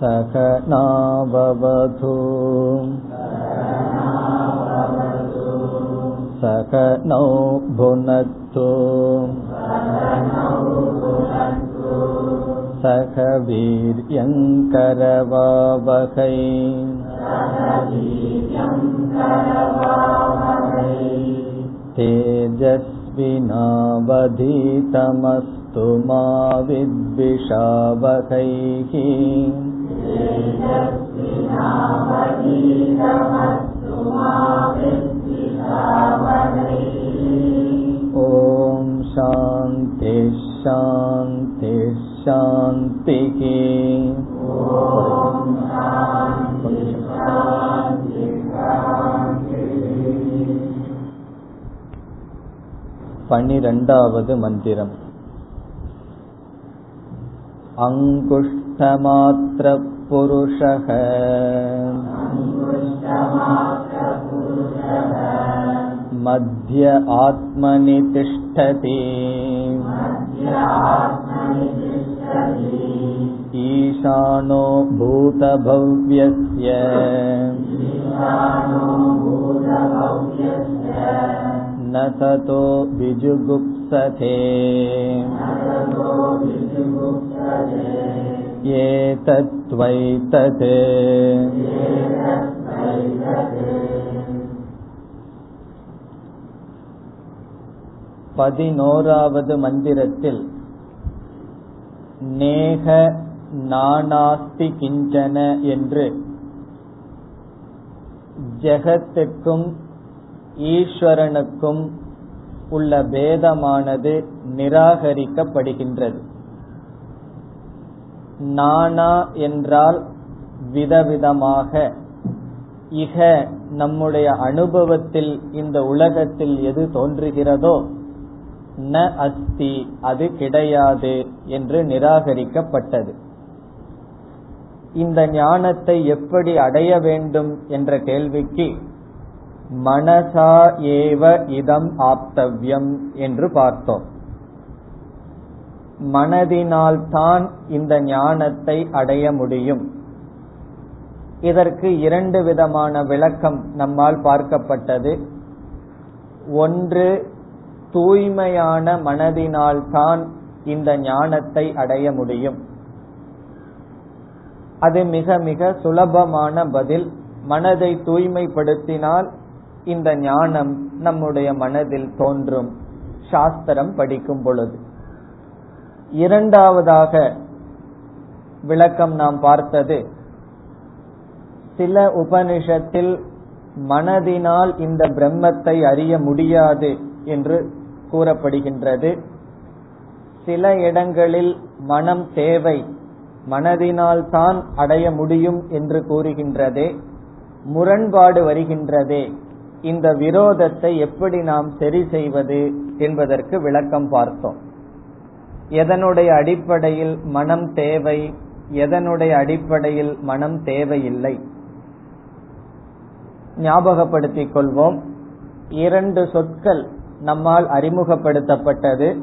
सकनाववधू सकनौ भुनक्तु सह वीर्यङ्करवावहै तेजस्विनावधीतमस्तु मा विद्विषावहैः। ॐ शान्ति शान्ति शान्तिः பன்னிரண்டாவது पुरुषः मध्य आत्मनि तिष्ठति ईशानो भूतभव्यस्य न ततो विजुगुप्सते एतत्त्वैतत् பதினோராவது மந்திரத்தில் நேக நானாஸ்தி கிஞ்சன என்று ஜெகத்துக்கும் ஈஸ்வரனுக்கும் உள்ள பேதமானது நிராகரிக்கப்படுகின்றது நானா என்றால் விதவிதமாக. இக நம்முடைய அனுபவத்தில் இந்த உலகத்தில் எது தோன்றுகிறதோ ந அஸ்தி அது கிடையாது என்று நிராகரிக்கப்பட்டது. இந்த ஞானத்தை எப்படி அடைய வேண்டும் என்ற கேள்விக்கு மனசா ஏவ இதம் ஆப்தவ்யம் என்று பார்த்தோம். மனதினால்தான் இந்த ஞானத்தை அடைய முடியும். இதற்கு இரண்டு விதமான விளக்கம் நம்மால் பார்க்கப்பட்டது. ஒன்று தூய்மையான மனதினால்தான் இந்த ஞானத்தை அடைய முடியும். அது மிக மிக சுலபமான பதில். மனதை தூய்மைப்படுத்தினால் இந்த ஞானம் நம்முடைய மனதில் தோன்றும். சாஸ்திரம் படிக்கும் பொழுது. இரண்டாவதாக விளக்கம் நாம் பார்த்தது. சில உபனிஷத்தில் மனதினால் இந்த பிரம்மத்தை அறிய முடியாது என்று கூறப்படுகின்றது. சில இடங்களில் மனம் தேவை மனதினால் தான் அடைய முடியும் என்று கூறுகின்றதே. முரண்பாடு வருகின்றதே. இந்த விரோதத்தை எப்படி நாம் சரி செய்வது என்பதற்கு விளக்கம் பார்த்தோம். எதனுடைய அடிப்படையில் மனம் தேவை எதனுடைய அடிப்படையில் மனம் தேவையில்லை. ஞாபகப்படுத்திக் கொள்வோம். இரண்டு சொற்கள் நம்மால் அறிமுகப்படுத்தப்பட்டது.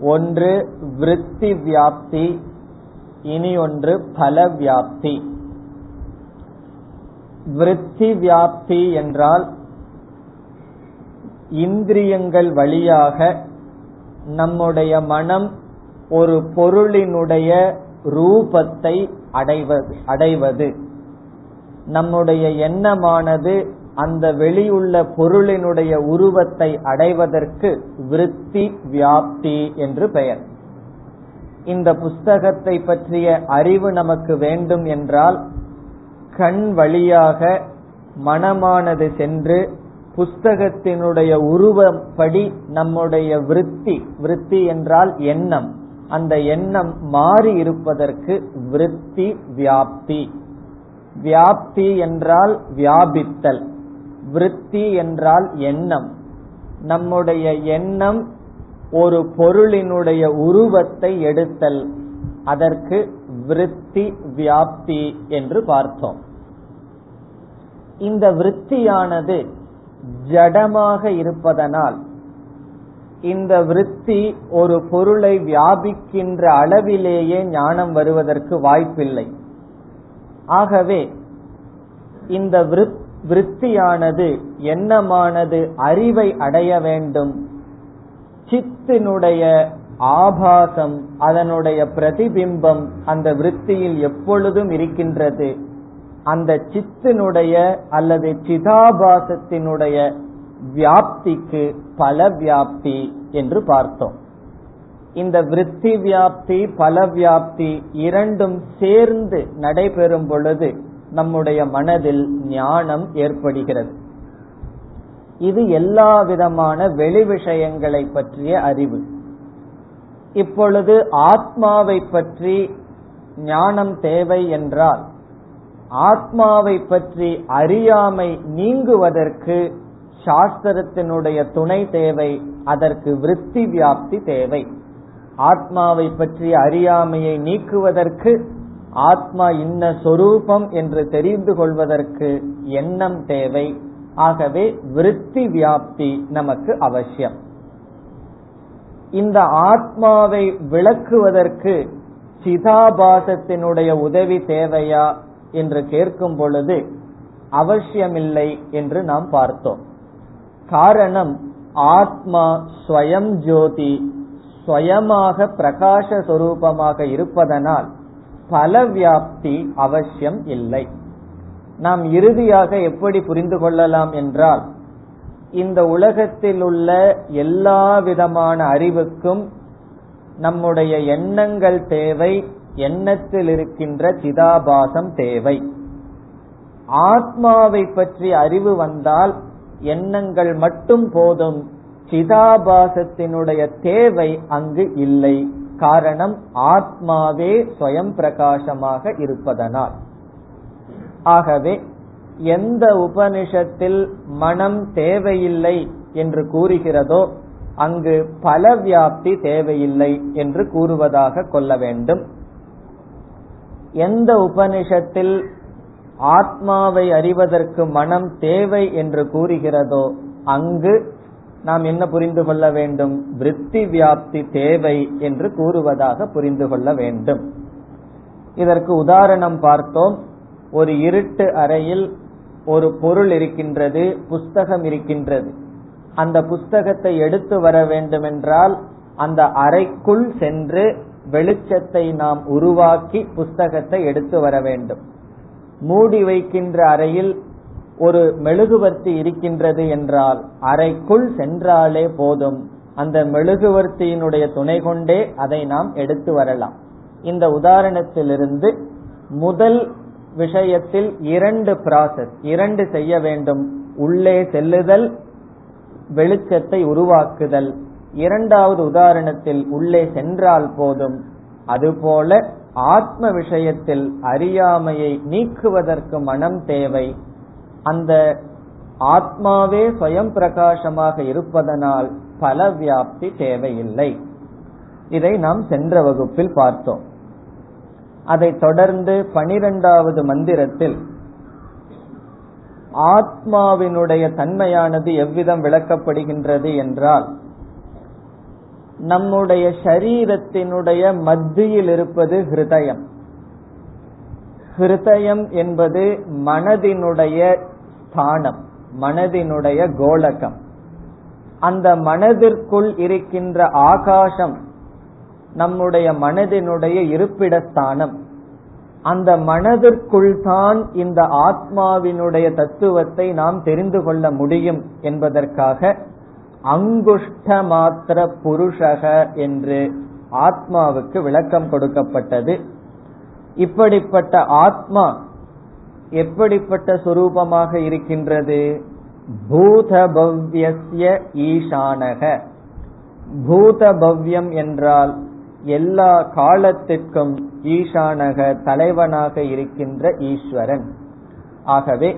ஒன்று விருத்தி வியாப்தி இனி ஒன்று பல வியாப்தி. விருத்தி வியாப்தி என்றால் இந்திரியங்கள் வழியாக நம்முடைய மனம் ஒரு பொருளினுடைய ரூபத்தை அடைவது அடைவது. நம்முடைய எண்ணமானது அந்த வெளியுள்ள பொருளினுடைய உருவத்தை அடைவதற்கு விருத்தி வியாப்தி என்று பெயர். இந்த புஸ்தகத்தை பற்றிய அறிவு நமக்கு வேண்டும் என்றால் கண் வழியாக மனமானது சென்று புஸ்தகத்தினுடைய உருவப்படி நம்முடைய விருத்தி விருத்தி என்றால் எண்ணம். அந்த எண்ணம் மாறி இருப்பதற்கு விருத்தி வியாப்தி. வியாப்தி என்றால் வியாபித்தல். விருத்தி என்றால் எண்ணம். நம்முடைய எண்ணம் ஒரு பொருளினுடைய உருவத்தை எடுத்தல். அதற்கு விருத்தி வியாப்தி என்று பார்த்தோம். இந்த விருத்தியானது ஜடமாக இருப்பதனால் இந்த விருத்தி ஒரு பொருளை வியாபிக்கின்ற அளவிலேயே ஞானம் வருவதற்கு வாய்ப்பில்லை. ஆகவே இந்த விருத்தியானது எண்ணமானது அறிவை அடைய வேண்டும்? சித்தினுடைய ஆபாசம் அதனுடைய பிரதிபிம்பம் அந்த விருத்தியில் எப்பொழுதும் இருக்கின்றது? அந்த சித்தினுடைய அல்லது சிதாபாசத்தினுடைய வியாப்திக்கு பல வியாப்தி என்று பார்த்தோம். இந்த விருத்தி வியாப்தி பல வியாப்தி இரண்டும் சேர்ந்து நடைபெறும் பொழுது நம்முடைய மனதில் ஞானம் ஏற்படுகிறது. இது எல்லா விதமான வெளி விஷயங்களை பற்றிய அறிவு. இப்பொழுது ஆத்மாவை பற்றி ஞானம் தேவை என்றால் ஆத்மாவை பற்றி அறியாமை நீங்குவதற்கு சாஸ்திரத்தினுடைய துணை தேவை அதற்கு விருத்தி வியாப்தி தேவை. ஆத்மாவை பற்றி அறியாமையை நீக்குவதற்கு ஆத்மா இன்ன சொரூபம் என்று தெரிந்து கொள்வதற்கு எண்ணம் தேவை. ஆகவே விருத்தி வியாப்தி நமக்கு அவசியம். இந்த ஆத்மாவை விளக்குவதற்கு சிதாபாசத்தினுடைய உதவி தேவையா? என்று கேட்கும் பொழுது அவசியமில்லை என்று நாம் பார்த்தோம். காரணம் ஆத்மா ஸ்வயம் ஜோதி ஸ்வயமாக பிரகாச சொரூபமாக இருப்பதனால் பல வியாப்தி அவசியம் இல்லை. நாம் இறுதியாக எப்படி புரிந்து கொள்ளலாம் என்றால் இந்த உலகத்தில் உள்ள எல்லா விதமான அறிவுக்கும் நம்முடைய எண்ணங்கள் தேவை எண்ணத்தில் இருக்கின்ற சிதாபாசம் தேவை. ஆத்மாவை பற்றி அறிவு வந்தால் எண்ணங்கள் மட்டும் போதும். சிதாபாசத்தினுடைய தேவை அங்கு இல்லை. காரணம் ஆத்மாவே ஸ்வயம் பிரகாசமாக இருப்பதனால். ஆகவே எந்த உபனிஷத்தில் மனம் தேவையில்லை என்று கூறுகிறதோ அங்கு பல வியாப்தி தேவையில்லை என்று கூறுவதாக கொள்ள வேண்டும். எந்த உபனிஷத்தில் ஆத்மாவை அறிவதற்கு மனம் தேவை என்று கூறுகிறதோ அங்கு நாம் என்ன புரிந்து கொள்ள வேண்டும்? விருத்தி வியாப்தி தேவை என்று கூறுவதாக புரிந்து கொள்ள வேண்டும். இதற்கு உதாரணம் பார்த்தோம். ஒரு இருட்டு அறையில் ஒரு பொருள் இருக்கின்றது புஸ்தகம் இருக்கின்றது. அந்த புஸ்தகத்தை எடுத்து வர வேண்டுமென்றால் அந்த அறைக்குள் சென்று வெளிச்சத்தை நாம் உருவாக்கி புஸ்தகத்தை எடுத்து வர வேண்டும். மூடி வைக்கின்ற அறையில் ஒரு மெழுகுவர்த்தி இருக்கின்றது என்றால் அறைக்குள் சென்றாலே போதும். அந்த மெழுகுவர்த்தியினுடைய துணை கொண்டே அதை நாம் எடுத்து வரலாம். இந்த உதாரணத்திலிருந்து முதல் விஷயத்தில் இரண்டு ப்ராசஸ் இரண்டு செய்ய வேண்டும். உள்ளே செல்லுதல் வெளிச்சத்தை உருவாக்குதல். இரண்டாவது உதாரணத்தில் உள்ளே சென்றால் போதும். அதுபோல ஆத்ம விஷயத்தில் அறியாமையை நீக்குவதற்கு மனம் தேவை. அந்த ஆத்மாவே ஸ்வயம் பிரகாசமாக இருப்பதனால் பல வியாப்தி தேவையில்லை. இதை நாம் சென்ற வகுப்பில் பார்த்தோம். அதை தொடர்ந்து பனிரெண்டாவது மந்திரத்தில் ஆத்மாவினுடைய தன்மையானது எவ்விதம் விளக்கப்படுகின்றது என்றால் நம்முடைய சரீரத்தினுடைய மத்தியில் இருப்பது ஹிருதயம். ஹிருதயம் என்பது மனதினுடைய ஸ்தானம் மனதினுடைய கோலகம். அந்த மனதிற்குள் இருக்கின்ற ஆகாசம் நம்முடைய மனதினுடைய இருப்பிடஸ்தானம். அந்த மனதிற்குள் தான் இந்த ஆத்மாவினுடைய தத்துவத்தை நாம் தெரிந்து கொள்ள முடியும் என்பதற்காக அங்குஷ்ட மாத்திர புருஷக என்று ஆத்மாவுக்கு விளக்கம் கொடுக்கப்பட்டது. இப்படிப்பட்ட ஆத்மா எப்படிப்பட்ட சுரூபமாக இருக்கின்றது? பூதபவ்யஸ்ய ஈசானக பூதபவ்யம் என்றால் எல்லா காலத்திற்கும் ஈசானக தலைவனாக இருக்கின்ற ஈஸ்வரன். ஆகவே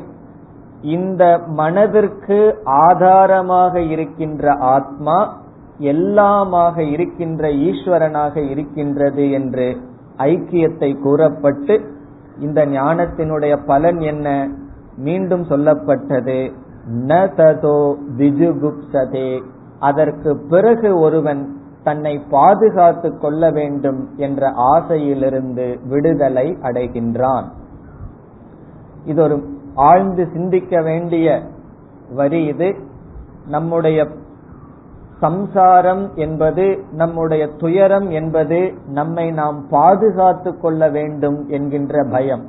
இந்த மனதிற்கு ஆதாரமாக இருக்கின்ற ஆத்மா எல்லாமாக இருக்கின்ற ஈஸ்வரனாக இருக்கின்றது என்று ஐக்கியத்தை கூறப்பட்டு இந்த ஞானத்தினுடைய பலன் என்ன? மீண்டும் சொல்லப்பட்டது ந ததோ விஜுகுப்சதே அதற்கு பிறகு ஒருவன் தன்னை பாதுகாத்துக் கொள்ள வேண்டும் என்ற ஆசையிலிருந்து விடுதலை அடைகின்றான். இது ஒரு ஆழ்ந்து சிந்திக்க வேண்டிய வரி இது. நம்முடைய சம்சாரம் என்பது நம்முடைய துயரம் என்பது நம்மை நாம் பாதுகாத்து கொள்ள வேண்டும் என்கின்ற பயம்.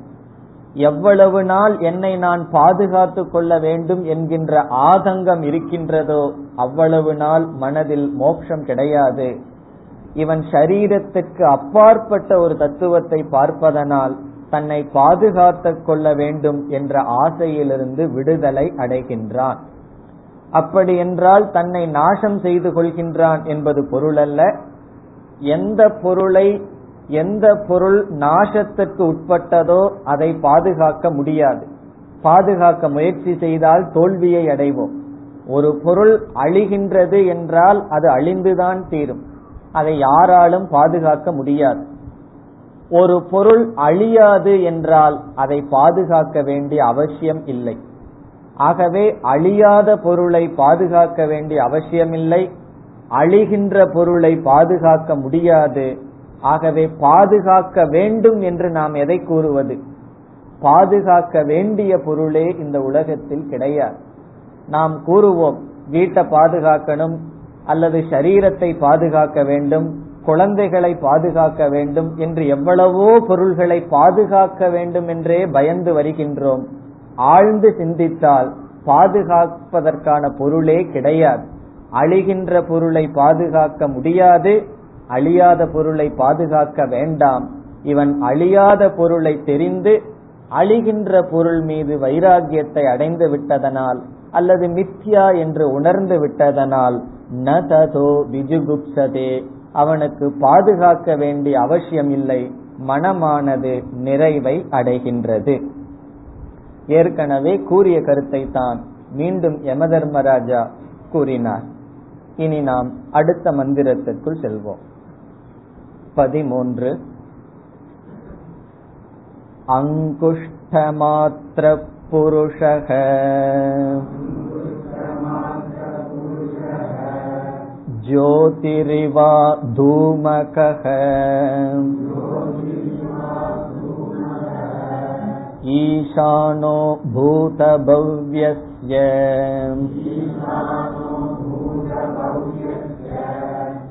எவ்வளவு நாள் என்னை நான் பாதுகாத்து கொள்ள வேண்டும் என்கின்ற ஆதங்கம் இருக்கின்றதோ அவ்வளவு நாள் மனதில் மோட்சம் கிடையாது. இவன் சரீரத்துக்கு அப்பாற்பட்ட ஒரு தத்துவத்தை பார்ப்பதனால் தன்னை பாதுகாத்துக் கொள்ள வேண்டும் என்ற ஆசையிலிருந்து விடுதலை அடைகின்றான். அப்படி என்றால் தன்னை நாசம் செய்து கொள்கின்றான் என்பது பொருளல்ல. எந்த பொருளை எந்த பொருள் நாசத்திற்கு உட்பட்டதோ அதை பாதுகாக்க முடியாது. பாதுகாக்க முயற்சி செய்தால் தோல்வியை அடைவோம். ஒரு பொருள் அழிகின்றது என்றால் அது அழிந்துதான் தீரும். அதை யாராலும் பாதுகாக்க முடியாது. ஒரு பொருள் அழியாது என்றால் அதை பாதுகாக்க வேண்டிய அவசியம் இல்லை. ஆகவே அழியாத பொருளை பாதுகாக்க வேண்டிய அவசியமில்லை அழிகின்ற பொருளை பாதுகாக்க முடியாது. ஆகவே பாதுகாக்க வேண்டும் என்று நாம் எதை கூறுவது? பாதுகாக்க வேண்டிய பொருளே இந்த உலகத்தில் கிடையாது. நாம் கூறுவோம் வீட்டை பாதுகாக்கணும் அல்லது சரீரத்தை பாதுகாக்க வேண்டும் குழந்தைகளை பாதுகாக்க வேண்டும் என்று எவ்வளவோ பொருள்களை பாதுகாக்க வேண்டும் என்றே பயந்து வருகின்றோம். ஆழ்ந்து சிந்தித்தால் பாதுகாப்பதற்கான பொருளே கிடையாது. அழிகின்ற பொருளை பாதுகாக்க முடியாது. அழியாத பொருளை பாதுகாக்க வேண்டாம். இவன் அழியாத பொருளை தெரிந்து அழிகின்ற பொருள் மீது வைராகியத்தை அடைந்து விட்டதனால் அல்லது மித்யா என்று உணர்ந்து விட்டதனால் ந ததோ விஜுகுப்சதே. அவனுக்கு பாதுகாக்க வேண்டிய அவசியம் இல்லை மனமானது நிறைவை அடைகின்றது. ஏற்கனவே கூறிய கருத்தை தான் மீண்டும் யமதர்மராஜா கூறினார். இனி நாம் அடுத்த மந்திரத்திற்குள் செல்வோம். பதிமூன்று. அங்குஷ்டமாத்திர ज्योतिरिवा धूमकः ईशानो भूतभव्यस्य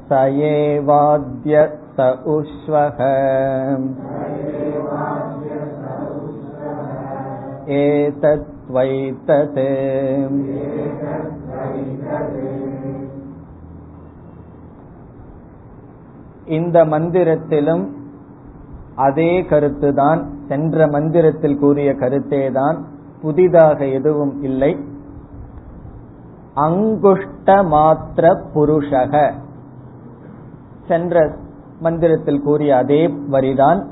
स एवाद्य स उष्वः एतत्त्वैतत् இந்த மந்திரத்திலும் அதே கருத்துதான் சென்ற மந்திரத்தில் கூறிய கருத்தேதான் புதிதாக எதுவும் இல்லை. அங்குஷ்ட மாத்திர புருஷக. சென்ற மந்திரத்தில் கூறிய அதே வரிதான்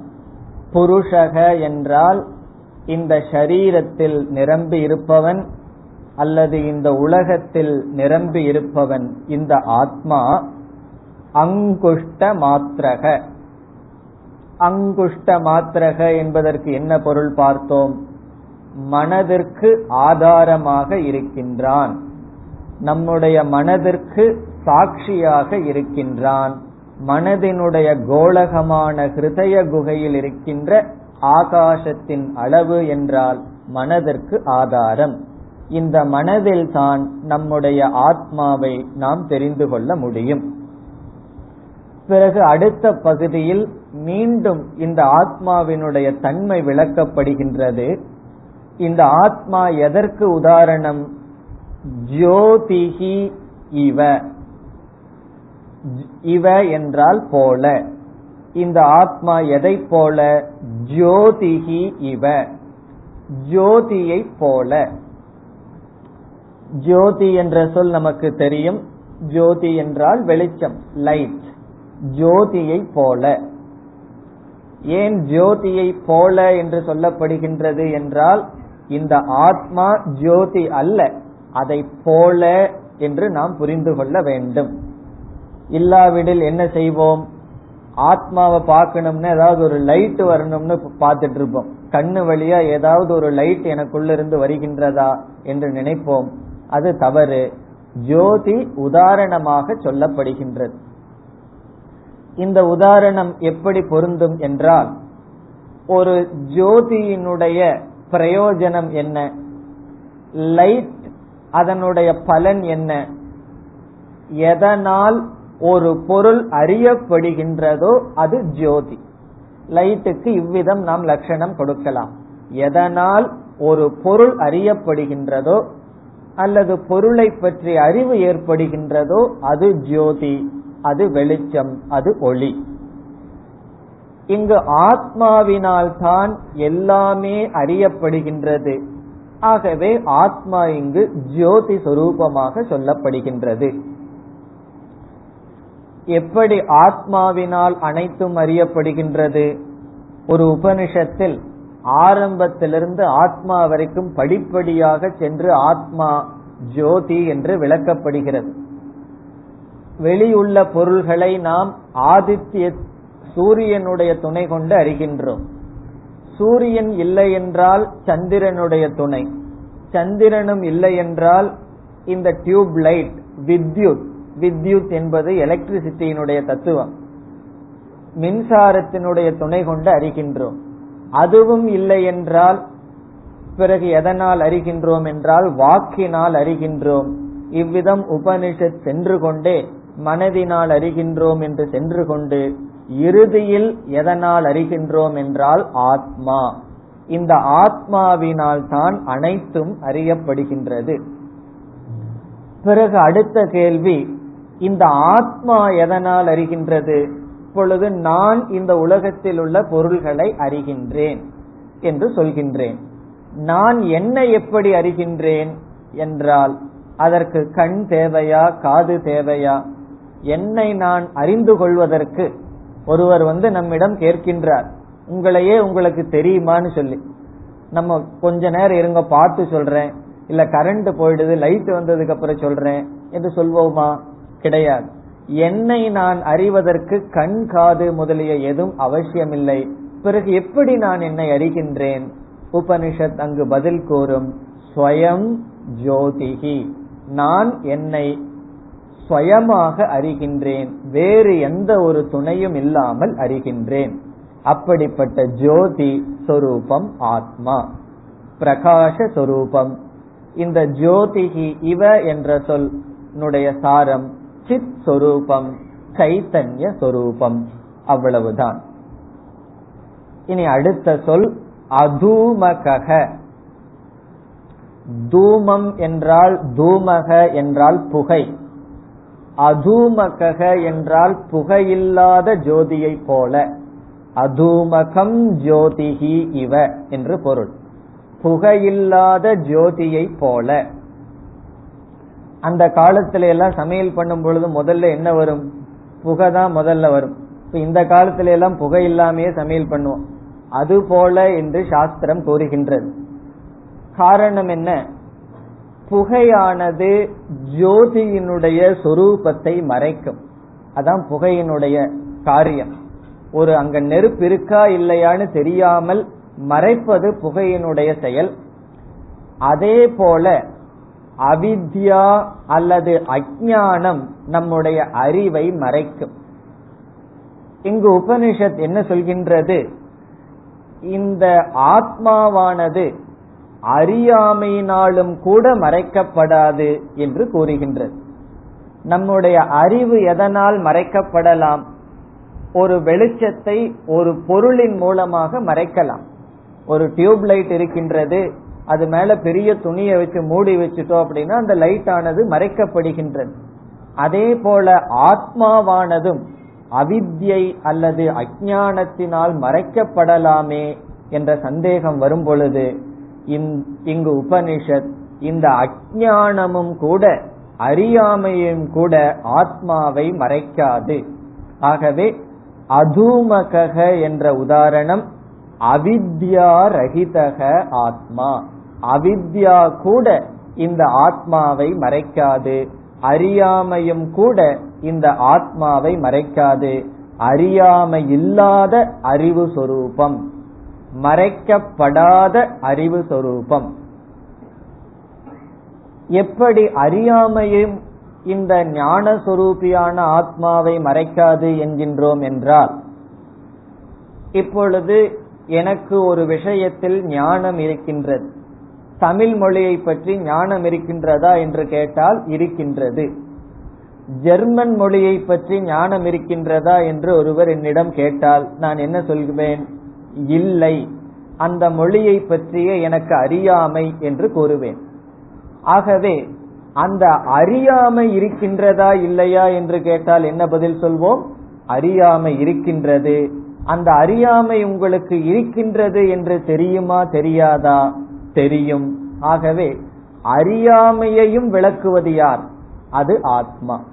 புருஷக என்றால் இந்த ஷரீரத்தில் நிரம்பி இருப்பவன் அல்லது இந்த உலகத்தில் நிரம்பி இருப்பவன் இந்த ஆத்மா அங்குஷ்ட மாத்திரக அங்குஷ்ட மாத்திரக என்பதற்கு என்ன பொருள் பார்த்தோம்? மனதிற்கு ஆதாரமாக இருக்கின்றான். நம்முடைய மனதிற்கு சாட்சியாக இருக்கின்றான். மனதினுடைய கோலகமான ஹிருதய குகையில் இருக்கின்ற ஆகாசத்தின் அளவு என்றால் மனதிற்கு ஆதாரம். இந்த மனதில் தான் நம்முடைய ஆத்மாவை நாம் தெரிந்து கொள்ள முடியும். பிறகு அடுத்த பகுதியில் மீண்டும் இந்த ஆத்மாவினுடைய தன்மை விளக்கப்படுகின்றது. இந்த ஆத்மா எதற்கு உதாரணம்? ஜோதிகி இவ. இவ என்றால் போல. இந்த ஆத்மா எதை போல? ஜோதிகி இவ. ஜோதியை போல. ஜோதி என்ற சொல் நமக்கு தெரியும். ஜோதி என்றால் வெளிச்சம் லைட் ஜோதியை போல ஏன் ஜோதியை போல என்று சொல்லப்படுகின்றது என்றால் இந்த ஆத்மா ஜோதி அல்ல அதை போல என்று நாம் புரிந்து கொள்ள வேண்டும். இல்லாவிடில் என்ன செய்வோம்? ஆத்மாவை பார்க்கணும்னு ஏதாவது ஒரு லைட் வரணும்னு பார்த்துட்டு இருப்போம் கண்ணு வழியா ஏதாவது ஒரு லைட் எனக்குள்ள இருந்து வருகின்றதா என்று நினைப்போம். அது தவறு. ஜோதி உதாரணமாக சொல்லப்படுகின்றது. இந்த உதாரணம் எப்படி பொருந்தும் என்றால் ஒரு ஜோதியினுடைய பிரயோஜனம் என்ன? லைட் அதனுடைய பலன் என்ன? எதனால் ஒரு பொருள் அறியப்படுகின்றதோ அது ஜோதி. லைட்டுக்கு இவ்விதம் நாம் லட்சணம் கொடுக்கலாம். எதனால் ஒரு பொருள் அறியப்படுகின்றதோ அல்லது பொருளை பற்றி அறிவு ஏற்படுகின்றதோ அது ஜோதி. அது வெளிச்சம் அது ஒளி. இங்கு ஆத்மாவினால் தான் எல்லாமே அறியப்படுகின்றது. ஆகவே ஆத்மா இங்கு ஜோதி சொரூபமாக சொல்லப்படுகின்றது. எப்படி ஆத்மாவினால் அனைத்தும் அறியப்படுகின்றது? ஒரு உபனிஷத்தில் ஆரம்பத்திலிருந்து ஆத்மா வரைக்கும் படிப்படியாக சென்று ஆத்மா ஜோதி என்று விளக்கப்படுகிறது. வெளியுள்ள பொருள்களை நாம் ஆதித்ய சூரியனுடைய துணை கொண்டு அறிகின்றோம். சூரியன் இல்லை என்றால் சந்திரனுடைய துணை. சந்திரனும் இல்லை என்றால் இந்த டியூப் லைட் வித்யுத் வித்யுத் என்பது எலக்ட்ரிசிட்டியினுடைய தத்துவம். மின்சாரத்தினுடைய துணை கொண்டு அறிகின்றோம். அதுவும் இல்லை என்றால் பிறகு எதனால் அறிகின்றோம் என்றால் வாக்கினால் அறிகின்றோம். இவ்விதம் உபனிஷத் சென்று கொண்டே மனதினால் அறிகின்றோம் என்று சென்று கொண்டு இறுதியில் எதனால் அறிகின்றோம் என்றால் ஆத்மா. இந்த ஆத்மாவினால் தான் அனைத்தும் அறியப்படுகின்றது. பிறகு அடுத்த கேள்வி இந்த ஆத்மா எதனால் அறிகின்றது? இப்பொழுது நான் இந்த உலகத்தில் உள்ள பொருள்களை அறிகின்றேன் என்று சொல்கின்றேன். நான் என்ன எப்படி அறிகின்றேன் என்றால் அதற்கு கண் தேவையா காது தேவையா? என்னை நான் அறிந்து கொள்வதற்கு ஒருவர் வந்து நம்மிடம் கேட்கின்றார். உங்களையே உங்களுக்கு தெரியுமான்னு சொல்லி. நம்ம கொஞ்ச நேரம் இருங்க பார்த்து சொல்றேன். இல்ல கரண்ட் போயிடுது லைட் வந்ததுக்கு அப்புறம் சொல்றேன். என்று சொல்வோமா? கிடையாது. என்னை நான் அறிவதற்கு கண் காது முதலிய எதுவும் அவசியமில்லை. பிறகு எப்படி நான் என்னை அறிகின்றேன்? உபனிஷத் அங்கு பதில் கூறும் ஸ்வயம் ஜோதிகி நான் என்னை ஸ்வயமாக அறிகின்றேன். வேறு எந்த ஒரு துணையும் இல்லாமல் அறிகின்றேன். அப்படிப்பட்ட ஜோதி சொரூபம் ஆத்மா. பிரகாச சொரூபம். இந்த ஜோதிகி இவ என்ற சொல்னுடைய சாரம் சித் சொரூபம் சைத்தன்ய சொரூபம். அவ்வளவுதான். இனி அடுத்த சொல் அதூமகக. தூமம் என்றால் தூமக என்றால் புகை. அதூமகக என்றால் புகையில்லாத ஜோதியை போல. அதூமகம் ஜோதிகி இவ என்று பொருள். புகையில்லாத ஜோதியை போல. அந்த காலத்துல எல்லாம் சமையல் பண்ணும் பொழுது முதல்ல என்ன வரும்? புகை தான் முதல்ல வரும். இப்ப இந்த காலத்துல எல்லாம் புகை இல்லாமையே சமையல் பண்ணுவோம். அது போல என்று சாஸ்திரம் கூறுகின்றது. காரணம் என்ன? புகையானது ஜோதியினுடைய சொரூபத்தை மறைக்கும். அதான் புகையினுடைய காரியம். ஒரு அங்க நெருப்பு இருக்கா இல்லையான்னு தெரியாமல் மறைப்பது புகையினுடைய செயல். அதே போல அவித்யா அல்லது அஜானம் நம்முடைய அறிவை மறைக்கும். இங்கு உபனிஷத் என்ன சொல்கின்றது? இந்த ஆத்மாவானது அறியாமையினாலும் கூட மறைக்கப்படாது என்று கூறுகின்றது. நம்முடைய அறிவு எதனால் மறைக்கப்படலாம்? ஒரு வெளிச்சத்தை ஒரு பொருளின் மூலமாக மறைக்கலாம். ஒரு டியூப் லைட் இருக்கின்றது அது மேல பெரிய துணியை வச்சு மூடி வச்சுட்டோம் அப்படின்னா அந்த லைட் ஆனது மறைக்கப்படுகின்றது. அதே போல ஆத்மாவானதும் அவித்யை அல்லது அஜானத்தினால் மறைக்கப்படலாமே என்ற சந்தேகம் வரும் பொழுது இங்கு உபனிஷத் இந்த அஜானமும் கூட அறியாமையும் கூட ஆத்மாவை மறைக்காது. ஆகவே அதூமக என்ற உதாரணம் அவித்யா ரஹிதக ஆத்மா. அவித்யா கூட இந்த ஆத்மாவை மறைக்காது. அறியாமையும் கூட இந்த ஆத்மாவை மறைக்காது. அறியாமை இல்லாத அறிவு சொரூபம். மறைக்கப்படாத அறிவு சொரூபம். எப்படி அறியாமையும் இந்த ஞான சொரூபியான ஆத்மாவை மறைக்காது என்கின்றோம் என்றால் இப்பொழுது எனக்கு ஒரு விஷயத்தில் ஞானம் இருக்கின்றது. தமிழ் மொழியை பற்றி ஞானம் இருக்கின்றதா என்று கேட்டால் இருக்கின்றது. ஜெர்மன் மொழியை பற்றி ஞானம் இருக்கின்றதா என்று ஒருவர் என்னிடம் கேட்டால் நான் என்ன சொல்வேன்? இல்லை. அந்த மொழியை பற்றிய எனக்கு அறியாமை என்று கூறுவேன். ஆகவே அந்த அறியாமை இருக்கின்றதா இல்லையா என்று கேட்டால் என்ன பதில் சொல்வோம்? அறியாமை இருக்கின்றது. அந்த அறியாமை உங்களுக்கு இருக்கின்றது என்று தெரியுமா தெரியாதா? தெரியும். ஆகவே அறியாமையையும் விளக்குவது யார்? அது ஆத்மா.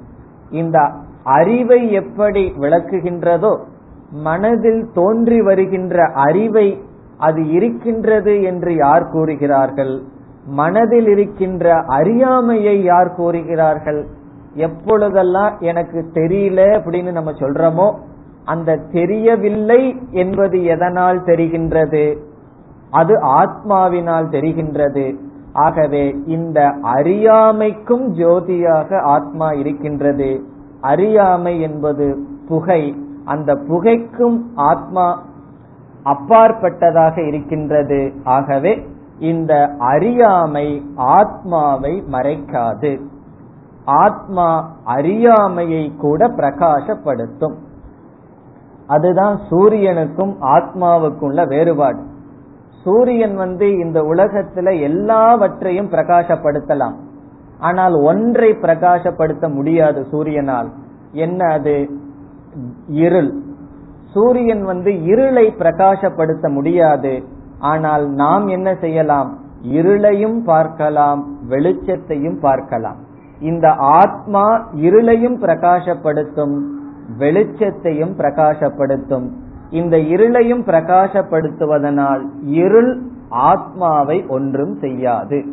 இந்த அறிவை எப்படி விளக்குகின்றதோ மனதில் தோன்றி வருகின்ற அறிவை அது இருக்கின்றது என்று யார் கூறுகிறார்கள்? மனதில் இருக்கின்ற அறியாமையை யார் கூறுகிறார்கள்? எப்பொழுதெல்லாம் எனக்கு தெரியல அப்படின்னு நம்ம சொல்றோமோ அந்த தெரியவில்லை என்பது எதனால் தெரிகின்றது? அது ஆத்மாவினால் தெரிகின்றது. ஆகவே இந்த அறியாமைக்கும் ஜோதியாக ஆத்மா இருக்கின்றது. அறியாமை என்பது புகை. அந்த புகைக்கும் ஆத்மா அப்பாற்பட்டதாக இருக்கின்றது. ஆகவே இந்த அறியாமை ஆத்மாவை மறைக்காது. ஆத்மா அறியாமையை கூட பிரகாசப்படுத்தும். அதுதான் சூரியனுக்கும் ஆத்மாவுக்கும் உள்ள வேறுபாடு. சூரியன் வந்து இந்த உலகத்துல எல்லாவற்றையும் பிரகாசப்படுத்தலாம். ஆனால் ஒன்றை பிரகாசப்படுத்த முடியாது சூரியனால். என்ன அது? இருள். சூரியன் வந்து இருளை பிரகாசப்படுத்த முடியாது. ஆனால் நாம் என்ன செய்யலாம்? இருளையும் பார்க்கலாம் வெளிச்சத்தையும் பார்க்கலாம். இந்த ஆத்மா இருளையும் பிரகாசப்படுத்தும் வெளிச்சத்தையும் பிரகாசப்படுத்தும். இந்த இருளையும் பிரகாசப்படுத்துவதனால் இருள் ஆத்மாவை ஒன்றும் செய்யாது.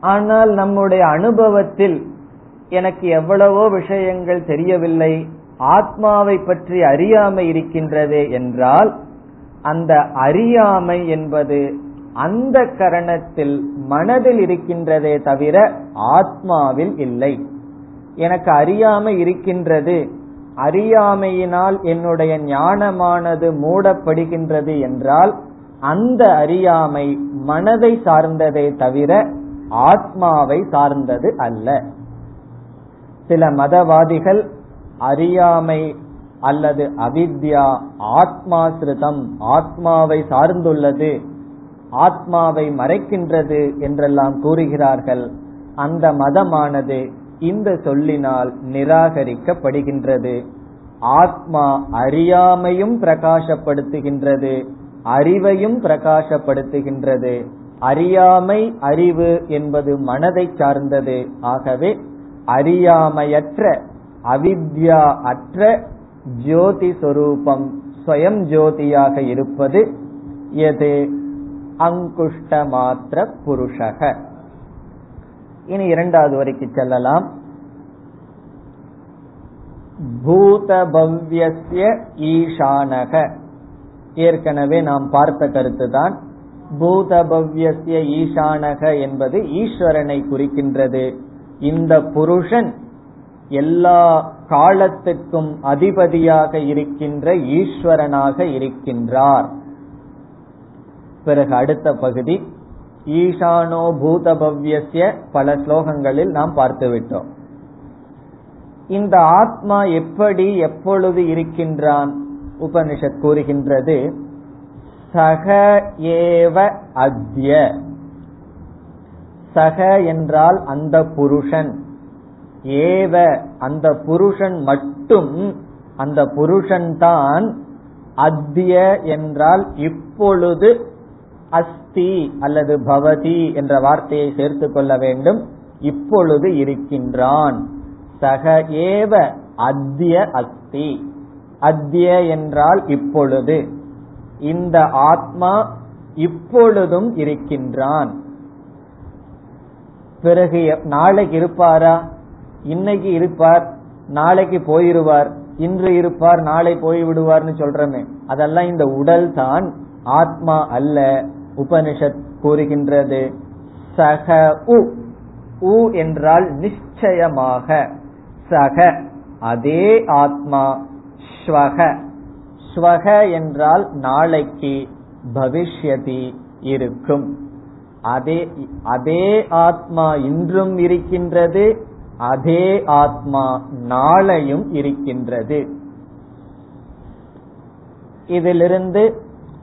ஆனால் நம்முடைய அனுபவத்தில் எனக்கு எவ்வளவோ விஷயங்கள் தெரியவில்லை. ஆத்மாவை பற்றி அறியாமை இருக்கின்றது என்றால் அந்த அறியாமை என்பது அந்த கரணத்தில் மனதில் இருக்கின்றதே தவிர ஆத்மாவில் இல்லை. எனக்கு அறியாமை இருக்கின்றது. அறியாமையினால் என்னுடைய ஞானமானது மூடப்படுகின்றது என்றால் அந்த அறியாமை மனதை சார்ந்ததே தவிர ஆத்மாவை சார்ந்தது அல்ல. சில மதவாதிகள் அறியாமை அல்லது அவித்யா ஆத்மாசிரிதம் ஆத்மாவை சார்ந்துள்ளது ஆத்மாவை மறைக்கின்றது என்றெல்லாம் கூறுகிறார்கள். அந்த மதமானது இந்த சொல்லினால் நிராகரிக்கப்படுகின்றது. ஆத்மா அறியாமையும் பிரகாசப்படுத்துகின்றது அறிவையும் பிரகாசப்படுத்துகின்றது. அறியாமை அறிவு என்பது மனதை சார்ந்தது. ஆகவே அறியாமையற்ற அவித்யா அற்ற ஜோதி சொரூபம் ஸ்வயம் ஜோதியாக இருப்பது எது? அங்குஷ்ட மாத்திர புருஷக. இனி இரண்டாவது வரைக்கு செல்லலாம். பூதபவ்யஸ்ய ஈசானக ஏற்கனவே நாம் பார்த்த கருத்துதான். பூதபவ்யஸ்ய ஈசானக என்பது ஈஸ்வரனை குறிக்கின்றது. இந்த புருஷன் எல்லா காலத்துக்கும் அதிபதியாக இருக்கின்ற ஈஸ்வரனாக இருக்கின்றார். பிறகு அடுத்த பகுதி ஈசானோ பூதபவ்யசிய பல ஸ்லோகங்களில் நாம் பார்த்துவிட்டோம். இந்த ஆத்மா எப்படி எப்பொழுது இருக்கின்றான்? உபனிஷத் கூறுகின்றது சக ஏவ அத்ய. சக என்றால் அந்த புருஷன். ஏவ அந்த புருஷன் மட்டும் அந்த புருஷன் தான் அத்திய என்றால் இப்பொழுது அஸ்தி அல்லது பவதி என்ற வார்த்தையை சேர்த்துக் கொள்ள வேண்டும். இப்பொழுது இருக்கின்றான். சக ஏவ அத்திய அஸ்தி. அத்திய என்றால் இப்பொழுது. இந்த ஆத்மா இப்பொழுதும் இருக்கின்றான். பிறகு நாளைக்கு இருப்பாரா? இன்னைக்கு இருப்பார் நாளைக்கு போயிருவார் இன்று இருப்பார் நாளை போய் விடுவார்னு சொல்றமே. அதெல்லாம் இந்த உடல் தான் ஆத்மா அல்ல உபனிஷத் கூறுகின்றது. சக உ உ என்றால் நிச்சயமாக. சக அதே ஆத்மா ஸ்வக. ஸ்வக என்றால் நாளைக்கு பவிஷ்யதி இருக்கும். அதே அதே ஆத்மா இன்றும் இருக்கின்றது அதே ஆத்மா நாளையும் இருக்கின்றது. இதிலிருந்து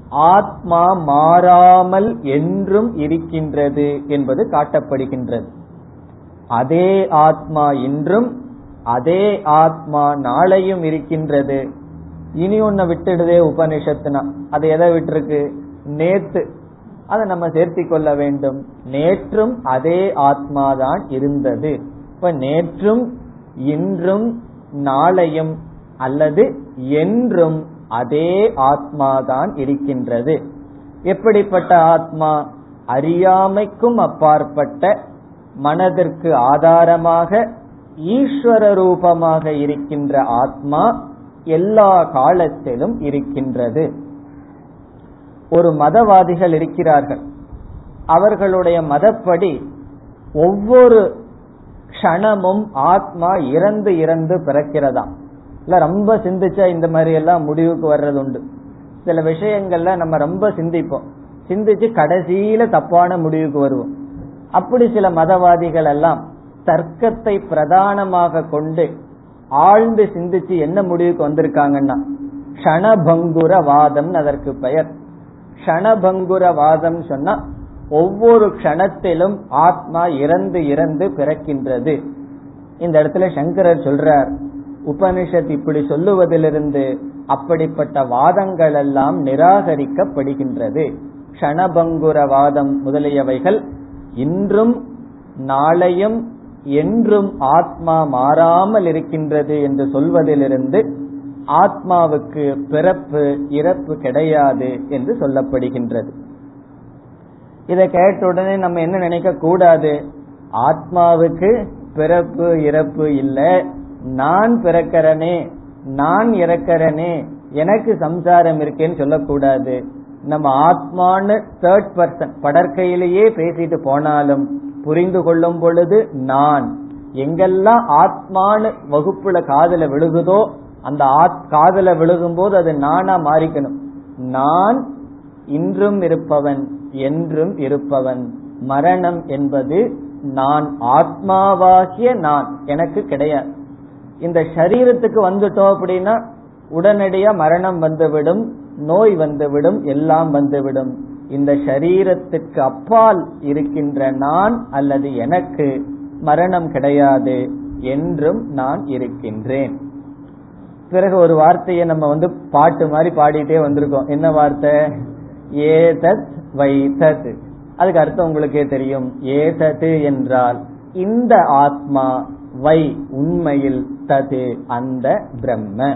ஆத்மா மாறாமல் என்றும் இருக்கின்றது என்பது காட்டப்படுகின்றது. அதே ஆத்மா இன்றும் அதே ஆத்மா நாளையும் இருக்கின்றது. இனி ஒன்ன விட்டுடுதே உபனிஷத்துனா. அது எதை விட்டுருக்கு? நேத்து. அதை நம்ம சேர்த்தி கொள்ள வேண்டும். நேற்றும் அதே ஆத்மாதான் இருந்தது. நேற்றும் இன்றும் நாளையும் அல்லது என்றும் அதே ஆத்மாதான் இருக்கின்றது. எப்படிப்பட்ட ஆத்மா? அறியாமைக்கும் அப்பாற்பட்ட மனதிற்கு ஆதாரமாக ஈஸ்வர ரூபமாக இருக்கின்ற ஆத்மா எல்லா காலத்திலும் இருக்கின்றது. ஒரு மதவாதிகள் இருக்கிறார்கள். அவர்களுடைய மதப்படி ஒவ்வொரு க்ஷணமும் ஆத்மா இறந்து இறந்து பிறக்கிறதா? இல்ல ரொம்ப சிந்திச்சா இந்த மாதிரி எல்லாம் முடிவுக்கு வர்றது உண்டு. சில விஷயங்கள்ல நம்ம ரொம்ப சிந்திப்போம். சிந்திச்சு கடைசியில தப்பான முடிவுக்கு வருவோம். அப்படி சில மதவாதிகள் எல்லாம் தர்க்கத்தை பிரதானமாக கொண்டு ஆழ்ந்து சிந்திச்சு என்ன முடிவுக்கு வந்திருக்காங்கன்னா ஷணபங்குர வாதம் அதற்கு பெயர். ஷணபங்குர வாதம் சொன்னா ஒவ்வொரு க்ஷணத்திலும் ஆத்மா இறந்து இறந்து பிறக்கின்றது. இந்த இடத்துல சங்கரர் சொல்றார் உபனிஷத் இப்படி சொல்லுவதிலிருந்து அப்படிப்பட்ட வாதங்கள் எல்லாம் நிராகரிக்கப்படுகின்றது. க்ஷணபங்குர வாதம் முதலியவைகள் இன்றும் நாளையும் என்றும் ஆத்மா மாறாமல் இருக்கின்றது என்று சொல்வதிலிருந்து ஆத்மாவுக்கு பிறப்பு இறப்பு கிடையாது என்று சொல்லப்படுகின்றது. இதை கேட்ட உடனே நம்ம என்ன நினைக்க கூடாது? ஆத்மாவுக்கு பிறப்பு இறப்பு இல்ல. நான் பிறக்கிறனே நான் இறக்கிறனே எனக்கு சம்சாரம் இருக்கேன்னு சொல்லக்கூடாது. நம்ம ஆத்மான்னு தேர்ட் பர்சன் படற்கையிலேயே பேசிட்டு போனாலும் புரிந்து கொள்ளும் பொழுது நான். எங்கெல்லாம் ஆத்மானு வகுப்புல காதல விழுகுதோ அந்த காதல விழுகும் போது அது நானா மாறிக்கணும். நான் இன்றும் இருப்பவன். என்றும் இருப்பவன். மரணம் என்பது நான் ஆத்மாவாகிய நான் எனக்கு கிடையாது. இந்த சரீரத்துக்கு வந்துட்டோம் அப்படின்னா உடனடியா மரணம் வந்துவிடும் நோய் வந்துவிடும் எல்லாம் வந்துவிடும். இந்த சரீரத்துக்கு அப்பால் இருக்கின்ற நான் அல்லது எனக்கு மரணம் கிடையாது என்றும் நான் இருக்கின்றேன். பிறகு ஒரு வார்த்தையை நம்ம வந்து பாட்டு மாதிரி பாடிட்டே வந்திருக்கோம். என்ன வார்த்தை? ஏதத் வைத்தத். அதுக்கு அர்த்தம் உங்களுக்கே தெரியும். ஏதது என்றால் இந்த ஆத்மா வை உண்மையில் தது அந்த பிரம்ம.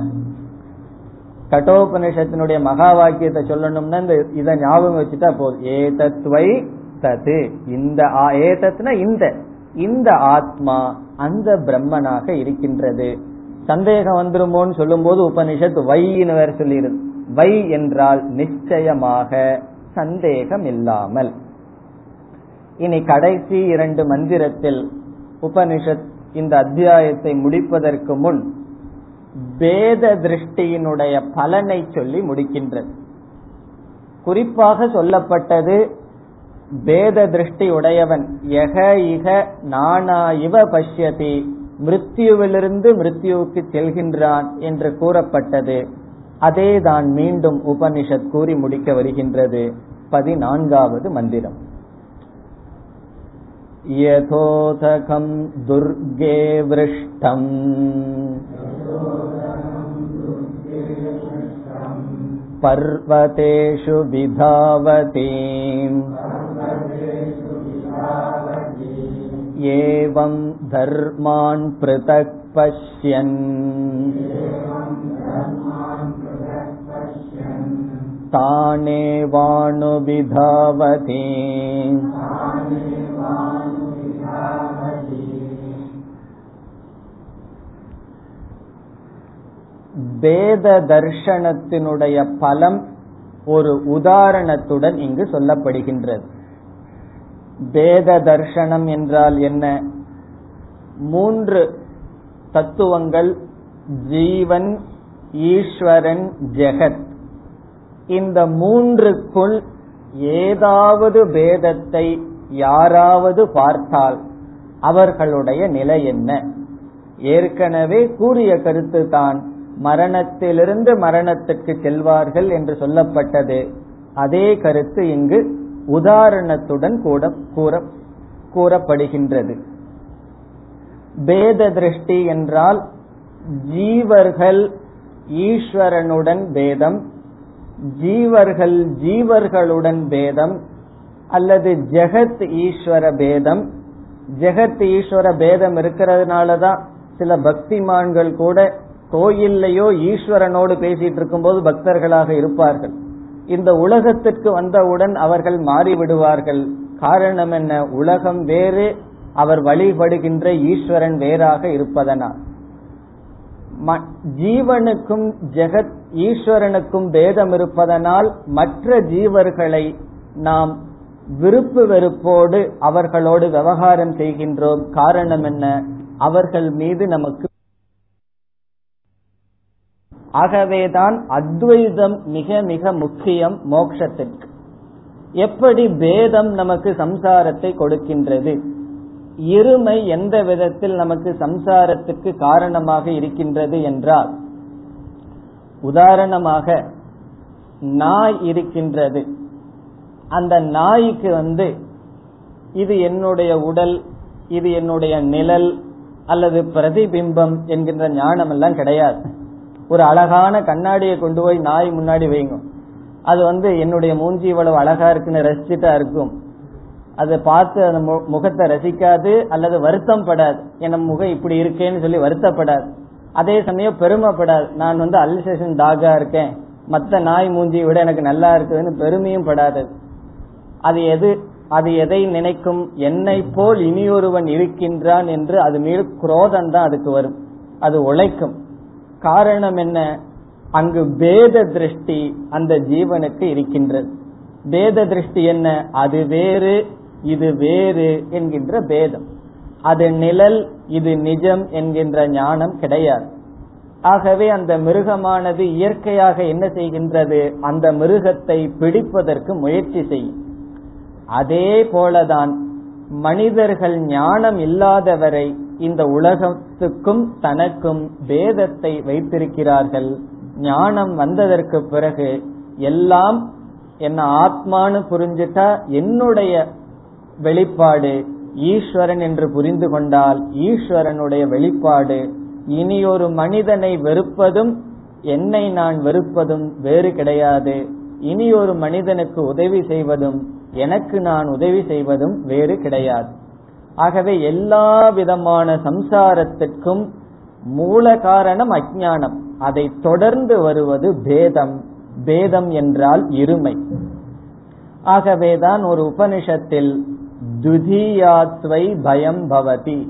கட்டோபனிஷத்தினுடைய மகா வாக்கியத்தை சொல்லணும்னா இந்த இதை ஞாபகம் வச்சுட்டா போதும். ஏதத்வை தது. இந்த ஏதத்னா இந்த. இந்த ஆத்மா அந்த பிரம்மனாக இருக்கின்றது. சந்தேகம் வந்துருமோன்னு சொல்லும் போது உபனிஷத் வைன்னு வேற சொல்லிடுது. வை என்றால் நிச்சயமாக சந்தேகம் இல்லாமல் இனி கடைசி இரண்டு மந்திரத்தில் உபனிஷத் இந்த அத்தியாயத்தை முடிப்பதற்கு முன் பேத திருஷ்டியினுடைய பலனை சொல்லி முடிக்கின்றது. குறிப்பாக சொல்லப்பட்டது பேத திருஷ்டி உடையவன் எக இக நானா இவ பஷ்யதி மிருத்யுவிலிருந்து மிருத்யுவுக்கு செல்கின்றான் என்று கூறப்பட்டது. அதேதான் மீண்டும் உபனிஷத் கூறி முடிக்க வருகின்றது. பதினான்காவது மந்திரம் यथोथकम् दुर्गे वृष्टम् पर्वतेषु विधावति एवं धर्मान् पृथक् पश्यन् तानेवानुविधावति வேத தர்ஷனத்தினுடைய பலம் ஒரு உதாரணத்துடன் இங்கு சொல்லப்படுகின்றது வேத தர்ஷனம் என்றால் என்ன மூன்று தத்துவங்கள் ஜீவன் ஈஸ்வரன் ஜெகத் இந்த மூன்றுக்குள் ஏதாவது பேதத்தை யாராவது பார்த்தால் அவர்களுடைய நிலை என்ன? ஏற்கனவே கூறிய கருத்து தான் மரணத்திலிருந்து மரணத்துக்கு செல்வார்கள் என்று சொல்லப்பட்டது. அதே கருத்து இங்கு உதாரணத்துடன் கூட கூற கூறப்படுகின்றது. பேத திருஷ்டி என்றால் ஜீவர்கள் ஈஸ்வரனுடன் பேதம் ஜீவர்கள் ஜீவர்களுடன் பேதம் அல்லது ஜெகத் ஈஸ்வர பேதம். ஜெகத் ஈஸ்வர பேதம் இருக்கிறதுனாலதான் சில பக்திமான்கள் கூட கோயில்லையோ ஈஸ்வரனோடு பேசிட்டு இருக்கும்போது பக்தர்களாக இருப்பார்கள். இந்த உலகத்திற்கு வந்தவுடன் அவர்கள் மாறிவிடுவார்கள். காரணம் என்ன? உலகம் வேறு அவர் வழிபடுகின்ற ஈஸ்வரன் வேறாக இருப்பதனால். ஜீவனுக்கும் ஜெகத் ஈஸ்வரனுக்கும் பேதம் இருப்பதனால் மற்ற ஜீவர்களை நாம் விருப்பு வெறுப்போடு அவர்களோடு விவகாரம் செய்கின்றோம். காரணம் என்ன? அவர்கள் மீது நமக்கு ஆகவேதான் அத்வைதம் மிக மிக முக்கியம் மோட்சத்திற்கு எப்படி பேதம் நமக்கு சம்சாரத்தை கொடுக்கின்றது? இருமை எந்த விதத்தில் நமக்கு சம்சாரத்துக்கு காரணமாக இருக்கின்றது என்றால் உதாரணமாக நாய் இருக்கின்றது. அந்த நாய்க்கு வந்து இது என்னுடைய உடல் இது என்னுடைய நிழல் அல்லது பிரதிபிம்பம் என்கின்ற ஞானம் எல்லாம் கிடையாது. ஒரு அழகான கண்ணாடியை கொண்டு போய் நாய் முன்னாடி வைங்க. அது வந்து என்னுடைய மூஞ்சி இவ்வளவு அழகா இருக்குன்னு ரசிச்சுட்டா இருக்கும். அதை பார்த்து அந்த முகத்தை ரசிக்காது அல்லது வருத்தம் படாது என் முகம் இப்படி இருக்கேன்னு சொல்லி வருத்தப்படாது. அதே சமயம் பெருமைப்படாது. நான் வந்து அல்சேஷன் டாகா இருக்கேன். மற்ற நாய் மூஞ்சியை விட எனக்கு நல்லா இருக்குதுன்னு பெருமையும் படாது. அது எது அது எதை நினைக்கும்? என்னை போல் இனியொருவன் இருக்கின்றான் என்று அது மீது குரோதம் தான் அதுக்கு வரும். அது உழைக்கும். காரணம் என்ன? அங்கு பேத திருஷ்டி அந்த ஜீவனுக்கு இருக்கின்றது. பேத திருஷ்டி என்ன? அது வேறு. இது வேறு என்கின்ற பேதம். அது நிழல் இது நிஜம் என்கின்ற ஞானம் கிடையாது. ஆகவே அந்த மிருகமானது இயற்கையாக என்ன செய்கின்றது? அந்த மிருகத்தை பிடிப்பதற்கு முயற்சி செய்யும். அதே போலதான் மனிதர்கள் ஞானம் இல்லாதவரை இந்த உலகத்துக்கும் தனக்கும் பேதத்தை வைத்திருக்கிறார்கள். ஞானம் வந்ததற்கு பிறகு எல்லாம் என்ன ஆத்மானு புரிஞ்சுட்டா என்னுடைய வெளிப்பாடு ஈஸ்வரன் என்று புரிந்து கொண்டால் ஈஸ்வரனுடைய வெளிப்பாடு இனி ஒரு மனிதனை வெறுப்பதும் என்னை நான் வெறுப்பதும் வேறு கிடையாது. இனி ஒரு மனிதனுக்கு உதவி செய்வதும் எனக்கு நான் உதவி செய்வதும் வேறு கிடையாது. ஆகவே எல்லா விதமான சம்சாரத்திற்கும் மூல காரணம் அஜானம் அதை தொடர்ந்து வருவது பேதம். பேதம் என்றால் இருமை. ஆகவேதான் ஒரு உபனிஷத்தில் துதியாத்வை பயம் பவதி.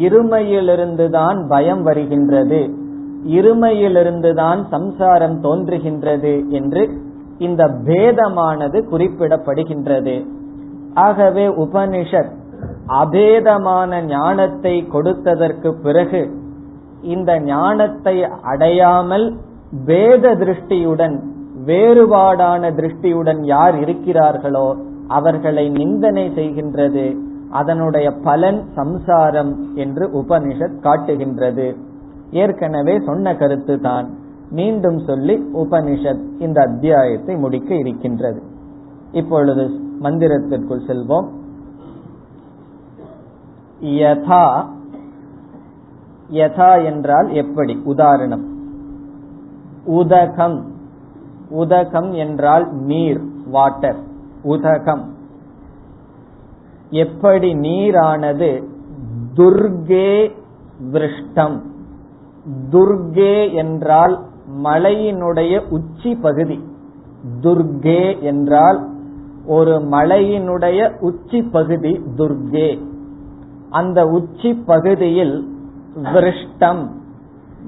இருமையிலிருந்துதான் பயம் வருகின்றது. இருமையிலிருந்துதான் சம்சாரம் தோன்றுகின்றது என்று இந்த பேதமானது குறிப்பிடப்படுகின்றது. ஆகவே உபனிஷத் அபேதமான ஞானத்தை கொடுத்ததற்கு பிறகு இந்த ஞானத்தை அடையாமல் வேத திருஷ்டியுடன் வேறுபாடான திருஷ்டியுடன் யார் இருக்கிறார்களோ அவர்களை நிந்தனை செய்கின்றது. அதனுடைய பலன் சம்சாரம் என்று உபனிஷத் காட்டுகின்றது. ஏற்கனவே சொன்ன கருத்து தான். மீண்டும் சொல்லி உபனிஷத் இந்த அத்தியாயத்தை முடிக்க இருக்கின்றது. இப்பொழுது மந்திரத்திற்குள் செல்வோம். யதா யதா என்றால் எப்படி? உதாரணம். உதகம். உதகம் என்றால் நீர் வாட்டர். உதகம். எப்படி நீரானது? துர்கே விருஷ்டம். துர்கே என்றால் மலையினுடைய உச்சி பகுதி. துர்கே என்றால் ஒரு மலையினுடைய உச்சி பகுதி துர்கே. அந்த உச்சி பகுதியில் விருஷ்டம்.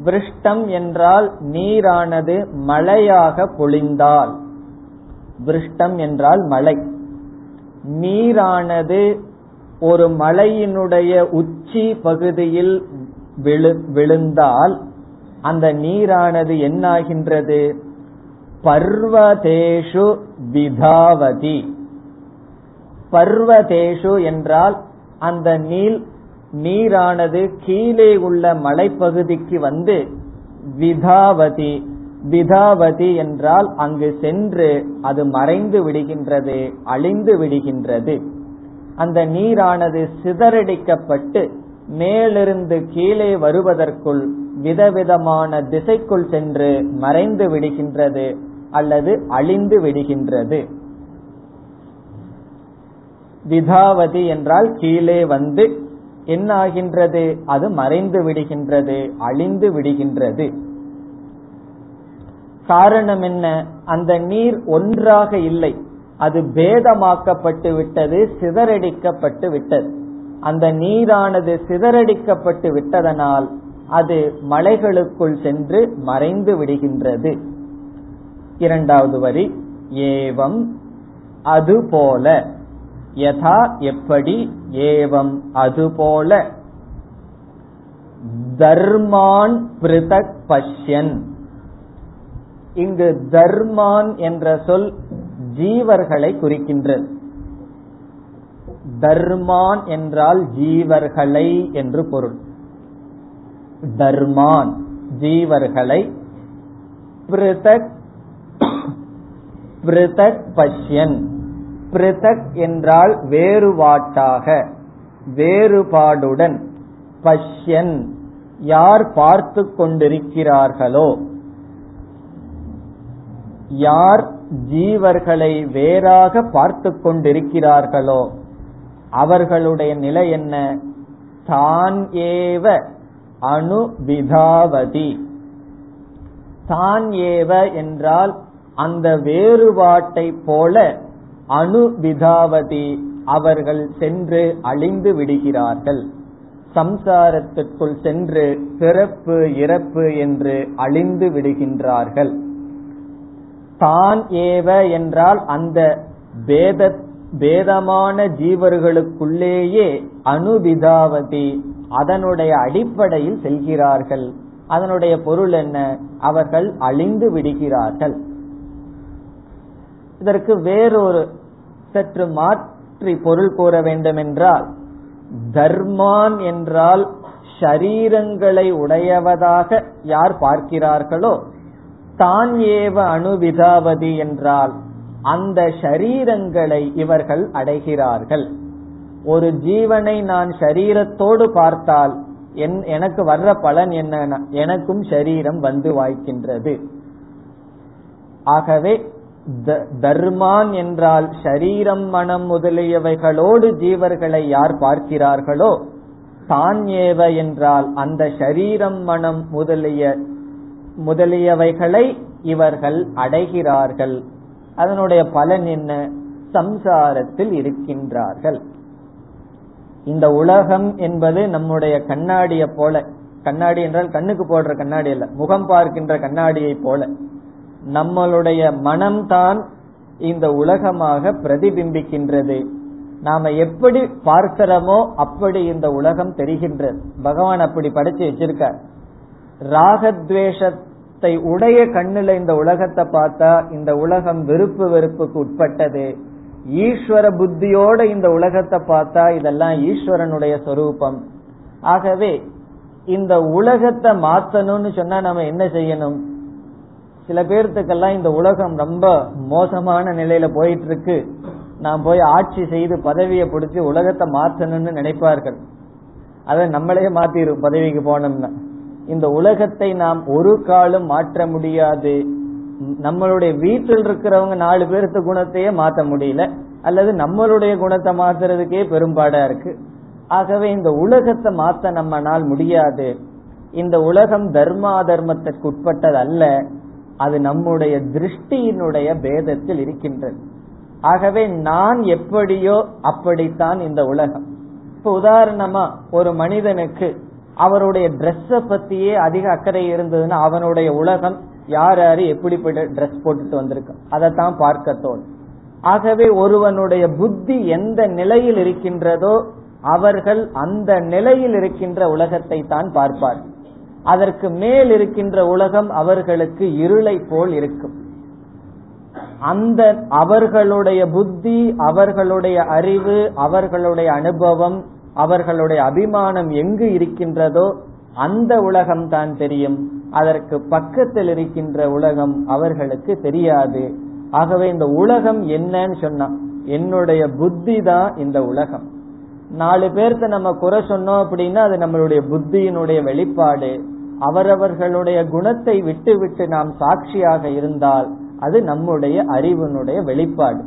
விருஷ்டம் என்றால் நீரானது மழையாக பொழிந்தால். விருஷ்டம் என்றால் மலை. நீரானது ஒரு மலையினுடைய உச்சி பகுதியில் விழுந்தால் அந்த நீரானது என்னாகின்றது? பர்வதேஷு விதாவதி. பர்வதேஷு என்றால் அந்த நீல் நீரானது கீழே உள்ள மலைப்பகுதிக்கு வந்து விதாவதி. விதாவதி என்றால் அங்கு சென்று அது மறைந்து விடுகின்றது அழிந்து விடுகின்றது. அந்த நீரானது சிதறடிக்கப்பட்டு மேலிருந்து கீழே வருவதற்குள் விதவிதமான திசைக்குள் சென்று மறைந்து விடுகின்றது அல்லது அழிந்து விடுகின்றது. விதாவதி என்றால் கீழே வந்து என்ன ஆகின்றது அது மறைந்து விடுகின்றது அழிந்து விடுகின்றது. காரணம் என்ன? அந்த நீர் ஒன்றாக இல்லை. அது பேதமாக்கப்பட்டு விட்டது சிதறடிக்கப்பட்டு விட்டது. அந்த நீரானது சிதறடிக்கப்பட்டு விட்டதனால் அது மலைகளுக்குள் சென்று மறைந்து விடுகின்றது. இரண்டாவது வரி ஏவம் அதுபோல. யதா எப்படி? ஏவம் அதுபோல. தர்மான் பிருதக் பஷ்யன். இங்கு தர்மான் என்ற சொல் ஜீவர்களை குறிக்கின்றது தர்மான் என்றால் ஜீவர்களை என்று பொருள். தர்மான் ஜீவர்களை. பிருதக் பிருதக் பஷ்யன். பிருதக் என்றால் வேறுபாட்டாக வேறுபாடுடன். பஷ்யன் யார் பார்த்து கொண்டிருக்கிறார்களோ யார் ஜீவர்களை வேறாக பார்த்து கொண்டிருக்கிறார்களோ அவர்களுடைய நிலை என்ன? தான் ஏவ அணுவிதாவதி தான் ஏவ என்றால் அந்த வேறுபாட்டை போல அணுவிதாவதி அவர்கள் சென்று அழிந்து விடுகிறார்கள். சம்சாரத்திற்குள் சென்று பிறப்பு இறப்பு என்று அழிந்து விடுகின்றார்கள். தான் ஏவ என்றால் அந்த பேத பேதமான ஜீவர்களுக்குள்ளேயே அனுபிதாவதி அதனுடைய அடிப்படையில் செல்கிறார்கள். அதனுடைய பொருள் என்ன? அவர்கள் அழிந்து விடுகிறார்கள். இதற்கு வேறொரு சற்று மாற்றி பொருள் கூற வேண்டும் என்றால் தர்மான் என்றால் ஷரீரங்களை உடையவதாக யார் பார்க்கிறார்களோ தான் ஏவ அணுவிதாவதி என்றால் அந்த ஷரீரங்களை இவர்கள் அடைகிறார்கள். ஒரு ஜீவனை நான் ஷரீரத்தோடு பார்த்தால் எனக்கு வர்ற பலன் என்ன எனக்கும் ஷரீரம் வந்து வாய்க்கின்றது. ஆகவே தர்மான் என்றால் ஷரீரம் மனம் முதலியவைகளோடு ஜீவர்களை யார் பார்க்கிறார்களோ தான் ஏவ என்றால் அந்த ஷரீரம் மனம் முதலிய முதலியவைகளை இவர்கள் அடைகிறார்கள். அதனுடைய பலன் என்ன? சம்சாரத்தில் இருக்கின்றார்கள். இந்த உலகம் என்பது நம்முடைய கண்ணாடியை போல கண்ணாடி என்றால் கண்ணுக்கு போடுற கண்ணாடி அல்ல முகம் பார்க்கின்ற கண்ணாடியை போல. நம்மளுடைய மனம்தான் இந்த உலகமாக பிரதிபிம்பிக்கின்றது. நாம எப்படி பார்க்கிறோமோ அப்படி இந்த உலகம் தெரிகின்றது. பகவான் அப்படி படைச்சு வச்சிருக்கார். ராகத்வேஷத்தை உடைய கண்ணுல இந்த உலகத்தை பார்த்தா இந்த உலகம் வெறுப்பு வெறுப்புக்கு உட்பட்டது. ஈஸ்வர புத்தியோட இந்த உலகத்தை பார்த்தா இதெல்லாம் ஈஸ்வரனுடைய சொரூபம். ஆகவே இந்த உலகத்தை மாத்தணும்னு சொன்னா நம்ம என்ன செய்யணும்? சில பேர்த்துக்கெல்லாம் இந்த உலகம் ரொம்ப மோசமான நிலையில போயிட்டு இருக்கு நாம் போய் ஆட்சி செய்து பதவியை பிடிச்சி உலகத்தை மாற்றணும்னு நினைப்பார்கள். அதை நம்மளே மாத்திரும் பதவிக்கு போனோம்னா. இந்த உலகத்தை நாம் ஒரு காலம் மாற்ற முடியாது. நம்மளுடைய வீட்டில் இருக்கிறவங்க நாலு பேர்த்து குணத்தையே மாத்த முடியல. அல்லது நம்மளுடைய குணத்தை மாத்துறதுக்கே பெரும்பாடா இருக்கு. ஆகவே இந்த உலகத்தை மாத்த நம்மனால் முடியாது. இந்த உலகம் தர்மா தர்மத்திற்கு உட்பட்டது அல்ல அது நம்முடைய திருஷ்டியினுடைய பேதத்தில் இருக்கின்றது. ஆகவே நான் எப்படியோ அப்படித்தான் இந்த உலகம். இப்ப உதாரணமா ஒரு மனிதனுக்கு அவருடைய ட்ரெஸ்ஸ பத்தியே அதிக அக்கறை இருந்ததுன்னா அவனுடைய உலகம் யார் யாரு எப்படிப்பட்ட ட்ரெஸ் போட்டுட்டு வந்திருக்கும் அதைத்தான் பார்க்க தோணும் ஆகவே ஒருவனுடைய புத்தி எந்த நிலையில் இருக்கின்றதோ அவர்கள் அந்த நிலையில் இருக்கின்ற உலகத்தை தான் பார்ப்பார். அதற்கு மேல் இருக்கின்ற உலகம் அவர்களுக்கு இருளை போல் இருக்கும். அந்த அவர்களுடைய புத்தி அவர்களுடைய அறிவு அவர்களுடைய அனுபவம் அவர்களுடைய அபிமானம் எங்கு இருக்கின்றதோ அந்த உலகம் தான் தெரியும். அதற்கு பக்கத்தில் இருக்கின்ற உலகம் அவர்களுக்கு தெரியாது. ஆகவே இந்த உலகம் என்னன்னு சொன்னா என்னுடைய புத்தி தான் இந்த உலகம். நாலு பேர்த்த நம்ம குறை சொன்னோம் அப்படின்னா அது நம்மளுடைய புத்தியினுடைய வெளிப்பாடு. அவரவர்களுடைய குணத்தை விட்டு விட்டு நாம் சாட்சியாக இருந்தால் அது நம்முடைய அறிவினுடைய வெளிப்பாடு.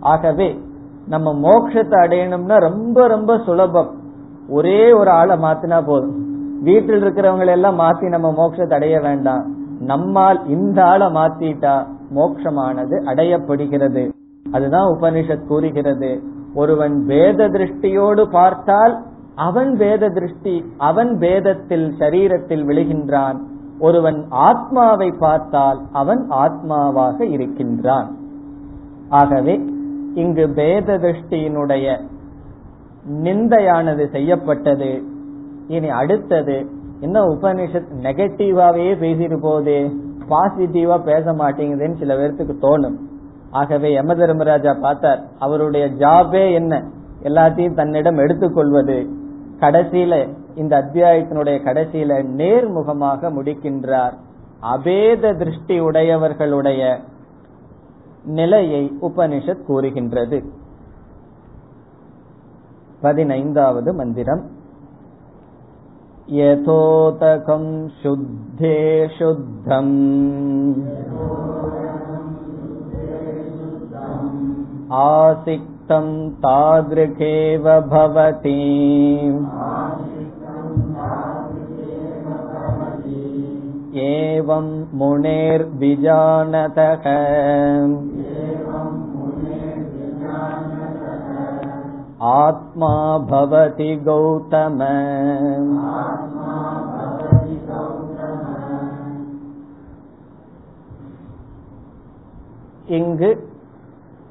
ஆகவே நம்ம மோட்சத்தை அடையணும்னா ரொம்ப ரொம்ப சுலபம். ஒரே ஒரு ஆளை மாத்தினா போதும். வீட்டில் இருக்கிறவங்களை எல்லாம் மாத்தி நம்ம மோட்சத்தை அடைய வேண்டாம். நம்மால் இந்த ஆளை மாத்திட்டா மோட்சமானது அடையப்படுகிறது. அதுதான் உபனிஷத் கூறுகிறது. ஒருவன் வேத திருஷ்டியோடு பார்த்தால் அவன் வேத திருஷ்டி அவன் வேதத்தில் சரீரத்தில் விழுகின்றான். ஒருவன் ஆத்மாவை பார்த்தால் அவன் ஆத்மாவாக இருக்கின்றான். ஆகவே இங்கு பேத திருஷ்டியினுடைய நிந்தையானது செய்யப்பட்டது. இனி அடுத்தது என்ன உபனிஷத் நெகட்டிவாவே பேசிட்டு போகுது? பாசிட்டிவா பேச மாட்டேங்குதுன்னு சில பேர்த்துக்கு தோணும். ஆகவே யம தர்மராஜா பார்த்தார் அவருடைய ஜாபே என்ன? எல்லாத்தையும் தன்னிடம் எடுத்துக்கொள்வது. கடைசியில இந்த அத்தியாயத்தினுடைய கடைசியில நேர்முகமாக முடிக்கின்றார். அபேத திருஷ்டி உடையவர்களுடைய நிலையை உபனிஷத் கூறுகின்றது பதினைந்தாவது மந்திரம் यथोतकं शुद्धे शुद्धम् आसिक्तं तादृगेव भवति एवं मुनेर्विजानतः आत्मा भवति गौतम இங்கு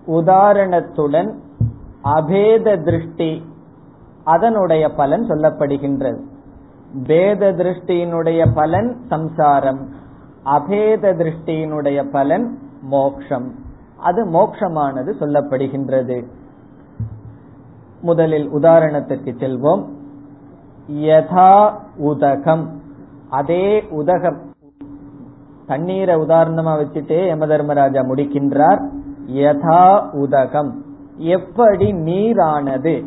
உதாரணத்துடன் அபேத திருஷ்டி அதனுடைய பலன் சொல்லப்படுகின்றது பேத திருஷ்டியினுடைய பலன் சம்சாரம் அபேத திருஷ்டியினுடைய பலன் மோக்ஷம். அது மோக்ஷமானது சொல்லப்படுகின்றது. முதலில் உதாரணத்திற்கு செல்வோம். யதா உதகம். அதே உதகம். தண்ணீரை உதாரணமா வச்சுட்டே யம தர்மராஜா முடிக்கின்றார். யதா உதகம். எப்படி நீரானது?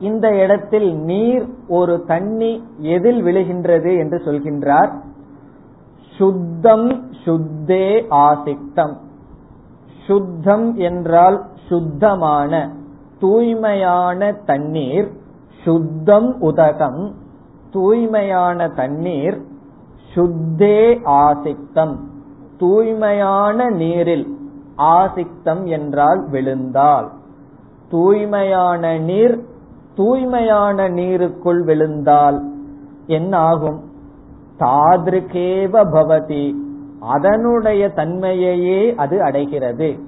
இந்த இடத்தில் நீர் ஒரு தண்ணி எதில் விழுகின்றது என்று சொல்கின்றார். சுத்தம் சுத்தே ஆசிக்தம் சுத்தம் என்றால் சுத்தமான தூய்மையான தண்ணீர் சுத்தம் உதகம் தூய்மையான தண்ணீர் சுத்தே ஆசிக்தம் தூய்மையான நீரில் ஆசிக்தம் என்றால் விழுந்தால். தூய்மையான நீர் தூய்மையான நீருக்குள் விழுந்தால் என்ன ஆகும் தாதிருக்கேவ பவதி. அதனுடைய தன்மையையே அது அடைகிறது.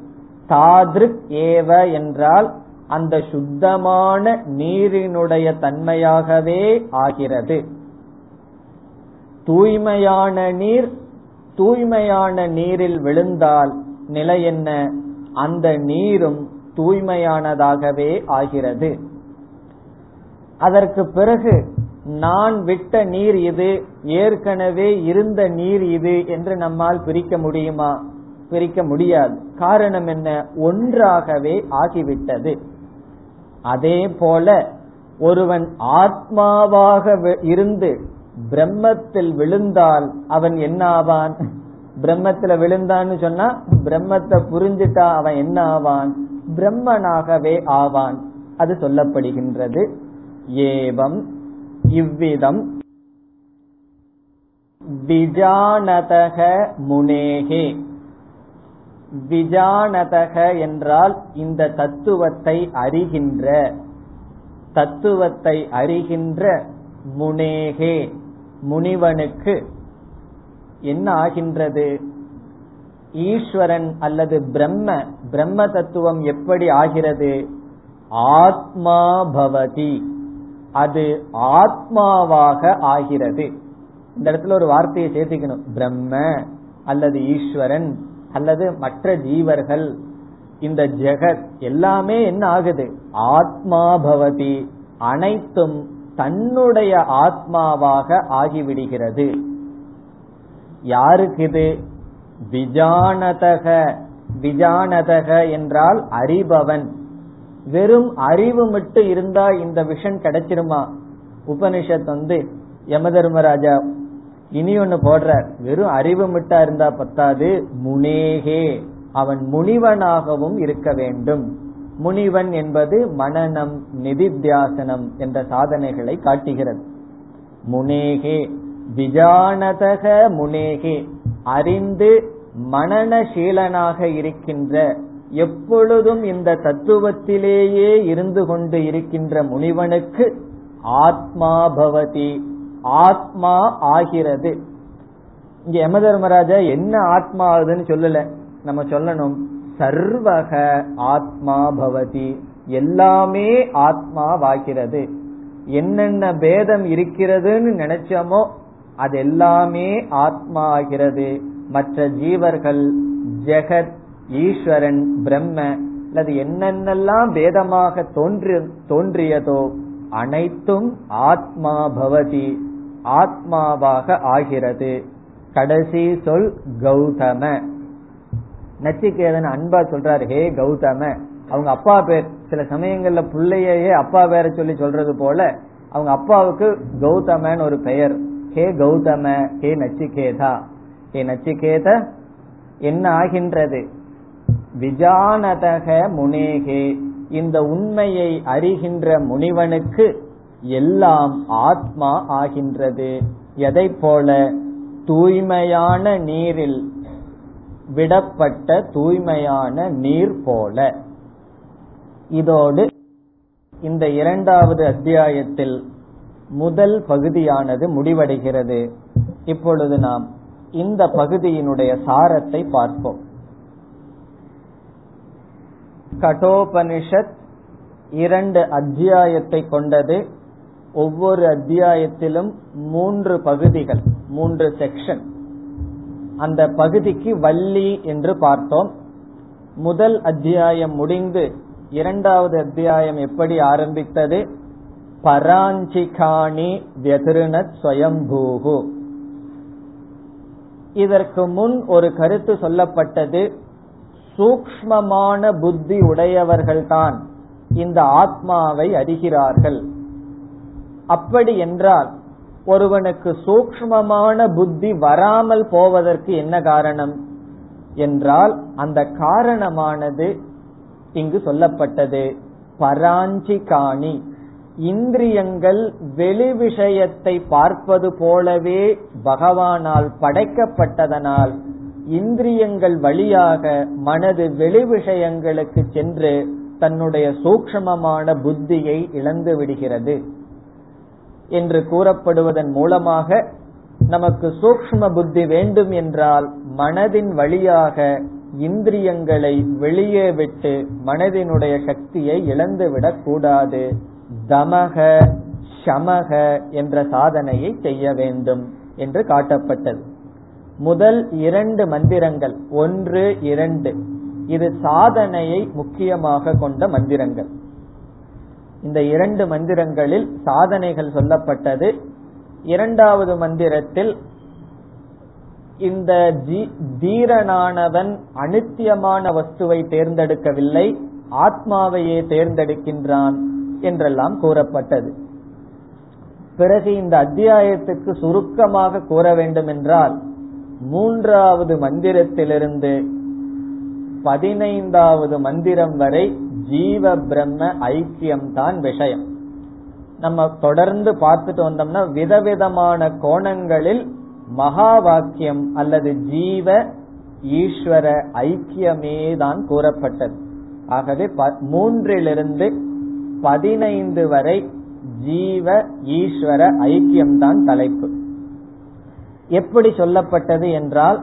தாதிருக் ஏவ என்றால் அந்த சுத்தமான நீரினுடைய தன்மையாகவே ஆகிறது. தூய்மையான நீர் தூய்மையான நீரில் விழுந்தால் நிலை என்ன? அந்த நீரும் தூய்மையானதாகவே ஆகிறது. அதற்கு பிறகு நான் விட்ட நீர் இது ஏற்கனவே இருந்த நீர் இது என்று நம்மால் பிரிக்க முடியுமா? பிரிக்க முடியாது. காரணம் என்ன? ஒன்றாகவே ஆகிவிட்டது. அதே போல ஒருவன் ஆத்மாவாக இருந்து பிரம்மத்தில் விழுந்தால் அவன் என்ன ஆவான் பிரம்மத்துல விழுந்தான்னு சொன்னா பிரம்மத்தை புரிஞ்சுட்டா அவன் என்ன ஆவான் பிரம்மனாகவே ஆவான். அது சொல்லப்படுகின்றது. ஏவம் இவ்விதம். விஜானதக முனேகே. விஜானதக என்றால் இந்த தத்துவத்தை அறிகின்ற தத்துவத்தை அறிகின்ற முனேகே. முனிவனுக்கு என்ன ஆகின்றது? ஈஸ்வரன் அல்லது பிரம்ம பிரம்ம தத்துவம் எப்படி ஆகிறது? ஆத்மா பவதி. அது ஆத்மாவாக ஆகிறது. இந்த இடத்துல ஒரு வார்த்தையை சேர்த்திக்கணும். பிரம்ம அல்லது ஈஸ்வரன் அல்லது மற்ற ஜீவர்கள் இந்த ஜெகத் எல்லாமே என்ன ஆகுது? ஆத்மா பவதி அனைத்தும் தன்னுடைய ஆத்மாவாக ஆகிவிடுகிறது. யாருக்கு இது? விஜானதக. விஜானதக என்றால் அறிபவன். வெறும் அறிவு மட்டும் இருந்தா இந்த விஷன் கிடைச்சிருமா? உபனிஷத் வந்து யமதர்மராஜா இனி ஒன்னு போடுற வெறும் அறிவு மிட்டா இருந்தா பத்தாது முனேகே. அவன் முனிவனாகவும் இருக்க வேண்டும். முனிவன் என்பது மனநம் நிதித்தியாசனம் என்ற சாதனைகளை காட்டுகிறது. முனேகே. விஜானதக முனேகே. அறிந்து மனநசீலனாக இருக்கின்ற எப்பொழுதும் இந்த தத்துவத்திலேயே இருந்து கொண்டு இருக்கின்ற முனிவனுக்கு ஆத்மா பவதி ஆத்மா ஆகிறது. இங்க யம தர்மராஜா என்ன ஆத்மா ஆகுதுன்னு சொல்லல. நம்ம சொல்லணும் சர்வக ஆத்மா பவதி எல்லாமே ஆத்மாவாகிறது. என்னென்ன பேதம் இருக்கிறதுன்னு நினைச்சோமோ அது எல்லாமே ஆத்மா ஆகிறது. மற்ற ஜீவர்கள் ஜெகத் ஈஸ்வரன் பிரம்ம அல்லது என்னென்னலாம் பேதமாக தோன்றி தோன்றியதோ அனைத்தும் ஆத்மா பவதி ஆத்மாவாக ஆகிறது. கடைசி சொல் கௌதம. நச்சிகேதன் அன்பா சொல்றாரு ஹே கௌதம. அவங்க அப்பா பேர் சில சமயங்கள்ல பிள்ளையே அப்பா பேரை சொல்லி சொல்றது போல அவங்க அப்பாவுக்கு கௌதமன்னு ஒரு பெயர். ஹே கௌதம ஹே நச்சிகேதா. ஹே நச்சிகேத என்ன ஆகின்றது? விஜானதக முனேகே. இந்த உண்மையை அறிகின்ற முனிவனுக்கு எல்லாம் ஆத்மா ஆகின்றது. எதை போல? தூய்மையான நீரில் விடப்பட்ட தூய்மையான நீர் போல. இதோடு இந்த இரண்டாவது அத்தியாயத்தில் முதல் பகுதியானது முடிவடைகிறது. இப்பொழுது நாம் இந்த பகுதியினுடைய சாரத்தை பார்ப்போம். கடோபனிஷத் இரண்டு அத்தியாயத்தை கொண்டது. ஒவ்வொரு அத்தியாயத்திலும் மூன்று பகுதிகள் மூன்று செக்ஷன் அந்த பகுதிக்கு வள்ளி என்று பார்த்தோம். முதல் அத்தியாயம் முடிந்து இரண்டாவது அத்தியாயம் எப்படி ஆரம்பித்தது? பராஞ்சிகாணி வியதிருணத் ஸ்வயம்பூகு இதற்கு முன் ஒரு கருத்து சொல்லப்பட்டது. சூக்மமான புத்தி உடையவர்கள்தான் இந்த ஆத்மாவை அறிகிறார்கள். அப்படி என்றால் ஒருவனுக்கு சூக்மமான புத்தி வராமல் போவதற்கு என்ன காரணம்? என்றால் அந்த காரணமானது இங்கு சொல்லப்பட்டது. பராஞ்சிகாணி. இந்திரியங்கள் வெளி விஷயத்தை பார்ப்பது போலவே பகவானால் படைக்கப்பட்டதனால் இந்திரியங்கள் வழியாக மனது வெளி விஷயங்களுக்கு சென்று தன்னுடைய சூக்ஷமமான புத்தியை இழந்து விடுகிறது என்று கூறப்படுவதன் மூலமாக நமக்கு சூக்ஷ்ம புத்தி வேண்டும் என்றால் மனதின் வழியாக இந்திரியங்களை வெளியே விட்டு மனதினுடைய சக்தியை இழந்துவிடக் கூடாது. தமக சமக என்ற சாதனையை செய்ய வேண்டும் என்று காட்டப்பட்டது. முதல் இரண்டு மந்திரங்கள் ஒன்று இரண்டு. இது சாதனையை முக்கியமாக கொண்ட மந்திரங்கள். இந்த இரண்டு மந்திரங்களில் சாதனைகள் சொல்லப்பட்டது. இரண்டாவது மந்திரத்தில் இந்த தீரனானவன் அனித்தியமான வஸ்துவை தேர்ந்தெடுக்கவில்லை ஆத்மாவையே தேர்ந்தெடுக்கின்றான் என்றெல்லாம் கூறப்பட்டது. பிறகு இந்த அத்தியாயத்துக்கு சுருக்கமாக கூற வேண்டும் என்றால் மூன்றாவது மந்திரத்திலிருந்து பதினைந்தாவது மந்திரம் வரை ஜீவ பிரம்ம ஐக்கியம் தான் விஷயம். நம்ம தொடர்ந்து பார்த்துட்டு வந்தோம்னா விதவிதமான கோணங்களில் மகா வாக்கியம் அல்லது ஜீவ ஈஸ்வர ஐக்கியமே தான் கூறப்பட்டது. ஆகவே மூன்றிலிருந்து பதினைந்து வரை ஜீவ ஈஸ்வர ஐக்கியம்தான் தலைப்பு. எப்படி சொல்லப்பட்டது என்றால்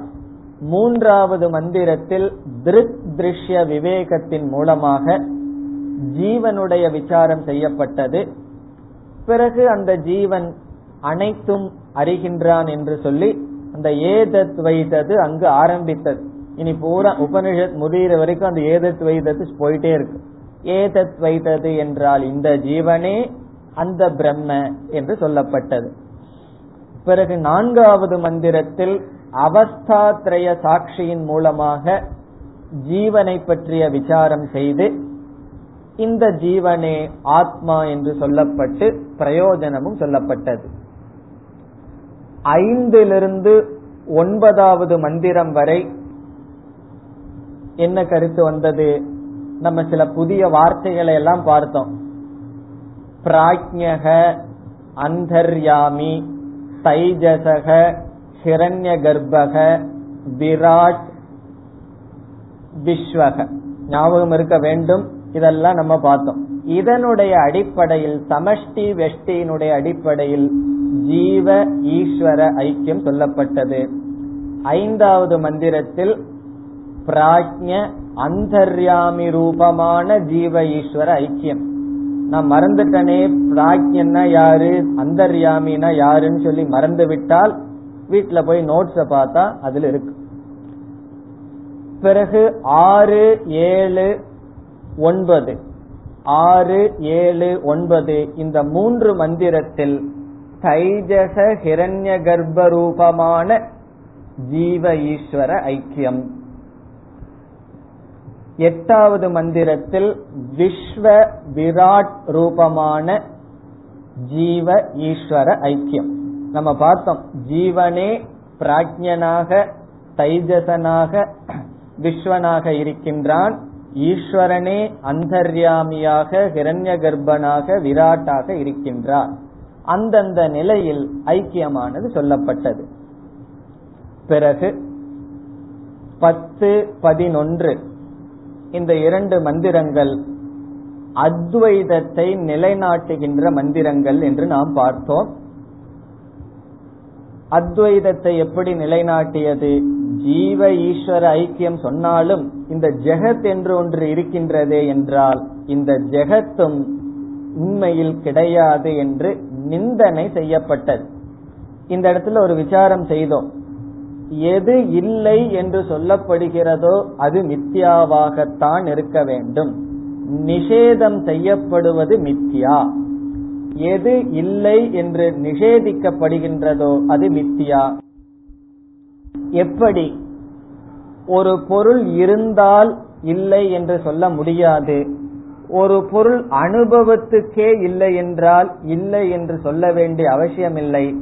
மூன்றாவது மந்திரத்தில் திருக் திருஷ்ய விவேகத்தின் மூலமாக ஜீவனுடைய விசாரம் செய்யப்பட்டது. பிறகு அந்த ஜீவன் அனைத்தும் அறிகின்றான் என்று சொல்லி அந்த ஏதத் வைத்தது அங்கு ஆரம்பித்தது. இனி பூரா உபனிஷத் முடிகிற வரைக்கும் அந்த ஏதத் வைத்தது போயிட்டே இருக்கு. ஏதத் வைத்தது என்றால் இந்த ஜீவனே அந்த பிரம்ம என்று சொல்லப்பட்டது. பிறகு நான்காவது மந்திரத்தில் அவஸ்தாத்ரய சாட்சியின் மூலமாக ஜீவனை பற்றிய விசாரம் செய்து இந்த ஜீவனே ஆத்மா என்று சொல்லப்பட்டு பிரயோஜனமும் சொல்லப்பட்டது. ஐந்திலிருந்து ஒன்பதாவது மந்திரம் வரை என்ன கருத்து வந்தது? நம்ம சில புதிய வார்த்தைகளை எல்லாம் பார்த்தோம். பிராஜ்யக அந்தர்யாமி தைஜசக ஹிரண்ய கர்ப்பக விராட் விஸ்வக. ஞாபகம் இருக்க வேண்டும். இதெல்லாம் நம்ம பார்த்தோம். இதனுடைய அடிப்படையில் சமஷ்டி வெஷ்டியினுடைய அடிப்படையில் ஜீவ ஈஸ்வர ஐக்கியம் சொல்லப்பட்டது. ஐந்தாவது மந்திரத்தில் பிராஜ்ய அந்தர்யாமி ரூபமான ஜீவ ஈஸ்வர ஐக்கியம். நான் மறந்துட்டனே பிராஜ்யன்னா யாரு அந்தர்யாமினா யாருன்னு சொல்லி மறந்து விட்டால் வீட்டுல போய் நோட்ஸ பார்த்தா அதுல இருக்கு. பிறகு ஆறு ஏழு ஒன்பது. ஆறு ஏழு ஒன்பது. இந்த மூன்று மந்திரத்தில் தைஜச ஹிரண்ய கர்ப்ப ரூபமான ஜீவ ஈஸ்வர ஐக்கியம். எட்டாவது மந்திரத்தில் விஸ்வ விராட் ரூபமான ஜீவ ஈஸ்வர ஐக்கியம். நம்ம பார்த்தோம் ஜீவனே பிராஜ்யனாக தைஜசனாக விஸ்வனாக இருக்கின்றான். ஈஸ்வரனே அந்தர்யாமியாக ஹிரண்ய கர்ப்பனாக விராட்டாக இருக்கின்றார் அந்தந்த நிலையில் ஐக்கியமானது சொல்லப்பட்டது. பிறகு பத்து பதினொன்று இந்த இரண்டு மந்திரங்கள் அத்வைதத்தை நிலைநாட்டுகின்ற மந்திரங்கள் என்று நாம் பார்த்தோம். அத்வைதத்தை எப்படி நிலைநாட்டியது? ஜீவ ஈஸ்வர ஐக்கியம் சொன்னாலும் இந்த ஜெகத் என்று ஒன்று இருக்கின்றதே என்றால் இந்த ஜெகத்தும் உண்மையில் கிடையாது என்று நிந்தனை செய்யப்பட்டது. இந்த இடத்துல ஒரு விசாரம் செய்தோம். எது இல்லை என்று சொல்லப்படுகிறதோ அது மித்யாவாகத்தான் இருக்க வேண்டும். நிஷேதம் செய்யப்படுவது மித்யா. எது இல்லை என்று நிஷேதிக்கப்படுகின்றதோ அது மித்தியா எப்படி? ஒரு பொருள் இருந்தால் இல்லை என்று சொல்ல முடியாது. ஒரு பொருள் அனுபவத்துக்கே இல்லை என்றால் இல்லை என்று சொல்ல வேண்டிய அவசியமில்லை.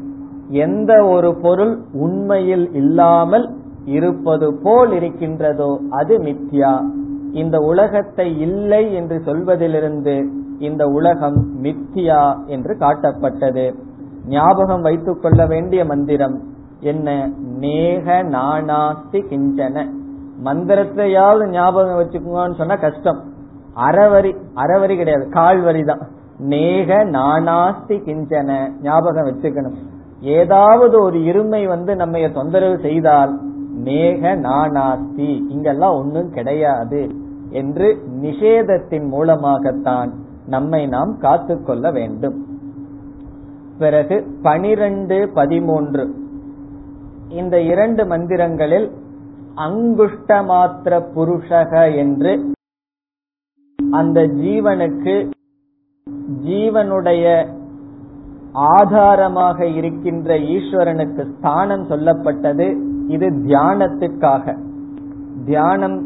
எந்த ஒரு பொருள் உண்மையில் இல்லாமல் இருப்பது போல் இருக்கின்றதோ அது மித்யா. இந்த உலகத்தை இல்லை என்று சொல்வதிலிருந்து இந்த உலகம் மித்தியா என்று காட்டப்பட்டது. ஞாபகம் வைத்துக் கொள்ள வேண்டிய மந்திரம் என்ன? நேக நானாஸ்தி கிஞ்சன. மந்திரத்தையாவது ஞாபகம் வச்சுக்கோங்கன்னு சொன்னா கஷ்டம். அறவரி அறவரி கிடையாது கால் வரி தான். நேக நானாஸ்தி கிஞ்சன. ஞாபகம் வச்சுக்கணும். ஏதாவது ஒரு இருமை வந்து நம்ம தொந்தரவு செய்தால் மேக நானாஸ்தி இங்கெல்லாம் ஒன்னும் கிடையாது என்று நிஷேதத்தின் மூலமாகத்தான் நம்மை நாம் காத்துக்கொள்ள வேண்டும். பிறகு பனிரெண்டு பதிமூன்று. இந்த இரண்டு மந்திரங்களில் அங்குஷ்ட மாத்திர புருஷக என்று அந்த ஜீவனுக்கு ஜீவனுடைய ஆதாரமாக இருக்கின்ற ஈஸ்வரனுக்கு ஸ்தானம் சொல்லப்பட்டது இது தியானத்துக்காக. தியானம்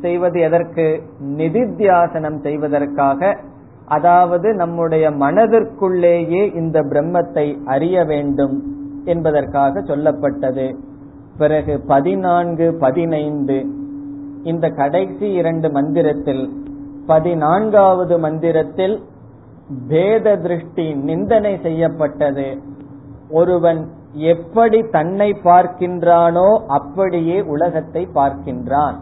செய்வது எதற்கு? நிதித்தியாசனம் செய்வதற்காக. அதாவது நம்முடைய மனதிற்குள்ளேயே இந்த பிரம்மத்தை அறிய வேண்டும் என்பதற்காக சொல்லப்பட்டது. பிறகு பதினான்கு பதினைந்து இந்த கடைசி இரண்டு மந்திரத்தில் பதினான்காவது மந்திரத்தில் பேத திருஷ்டி நிந்தனை செய்யப்பட்டது. ஒருவன் எப்படி தன்னை பார்க்கின்றானோ அப்படியே உலகத்தை பார்க்கின்றான்.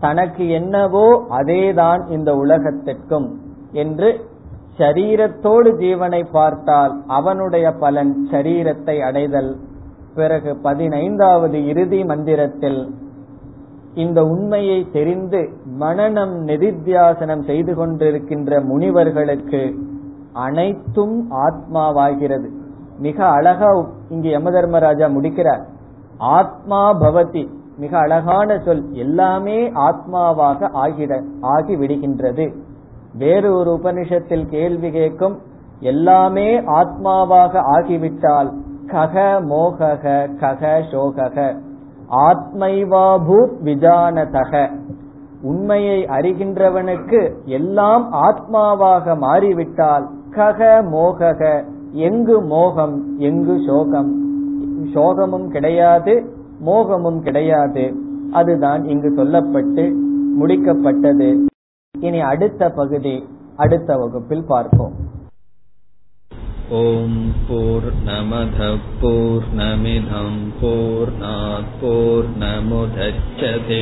தனக்கு என்னவோ அதேதான் இந்த உலகத்திற்கும் என்று சரீரத்தோடு ஜீவனை பார்த்தால் அவனுடைய பலன் சரீரத்தை அடைதல். பிறகு பதினைந்தாவது இறுதி மந்திரத்தில் இந்த உண்மையை தெரிந்து மனநம் நிதித்தியாசனம் செய்து கொண்டிருக்கின்ற முனிவர்களுக்கு அனைத்தும் ஆத்மாவாகிறது. மிக அழகா இங்கு யம தர்மராஜா முடிக்கிறார். ஆத்மா பவதி மிக அழகான சொல். எல்லாமே ஆத்மாவாக ஆகிட ஆகி விடுகின்றது வேறு ஒரு உபனிஷத்தில் கேள்வி கேட்கும் எல்லாமே ஆத்மாவாக ஆகிவிட்டால் கக மோகக கக சோகக ஆத்மைவாபூத் விஜானதக உண்மையை அறிகின்றவனுக்கு எல்லாம் ஆத்மாவாக மாறிவிட்டால் கக மோகக எங்கு மோகம் எங்கு சோகம் சோகமும் கிடையாது மோகமும் கிடையாது அதுதான் இங்கு சொல்லப்பட்டு முடிக்கப்பட்டது இனி அடுத்த பகுதி அடுத்த வகுப்பில் பார்ப்போம் ॐ पूर्णमधः पूर्णमिधम् पूर्णात् पूर्णमुदच्छते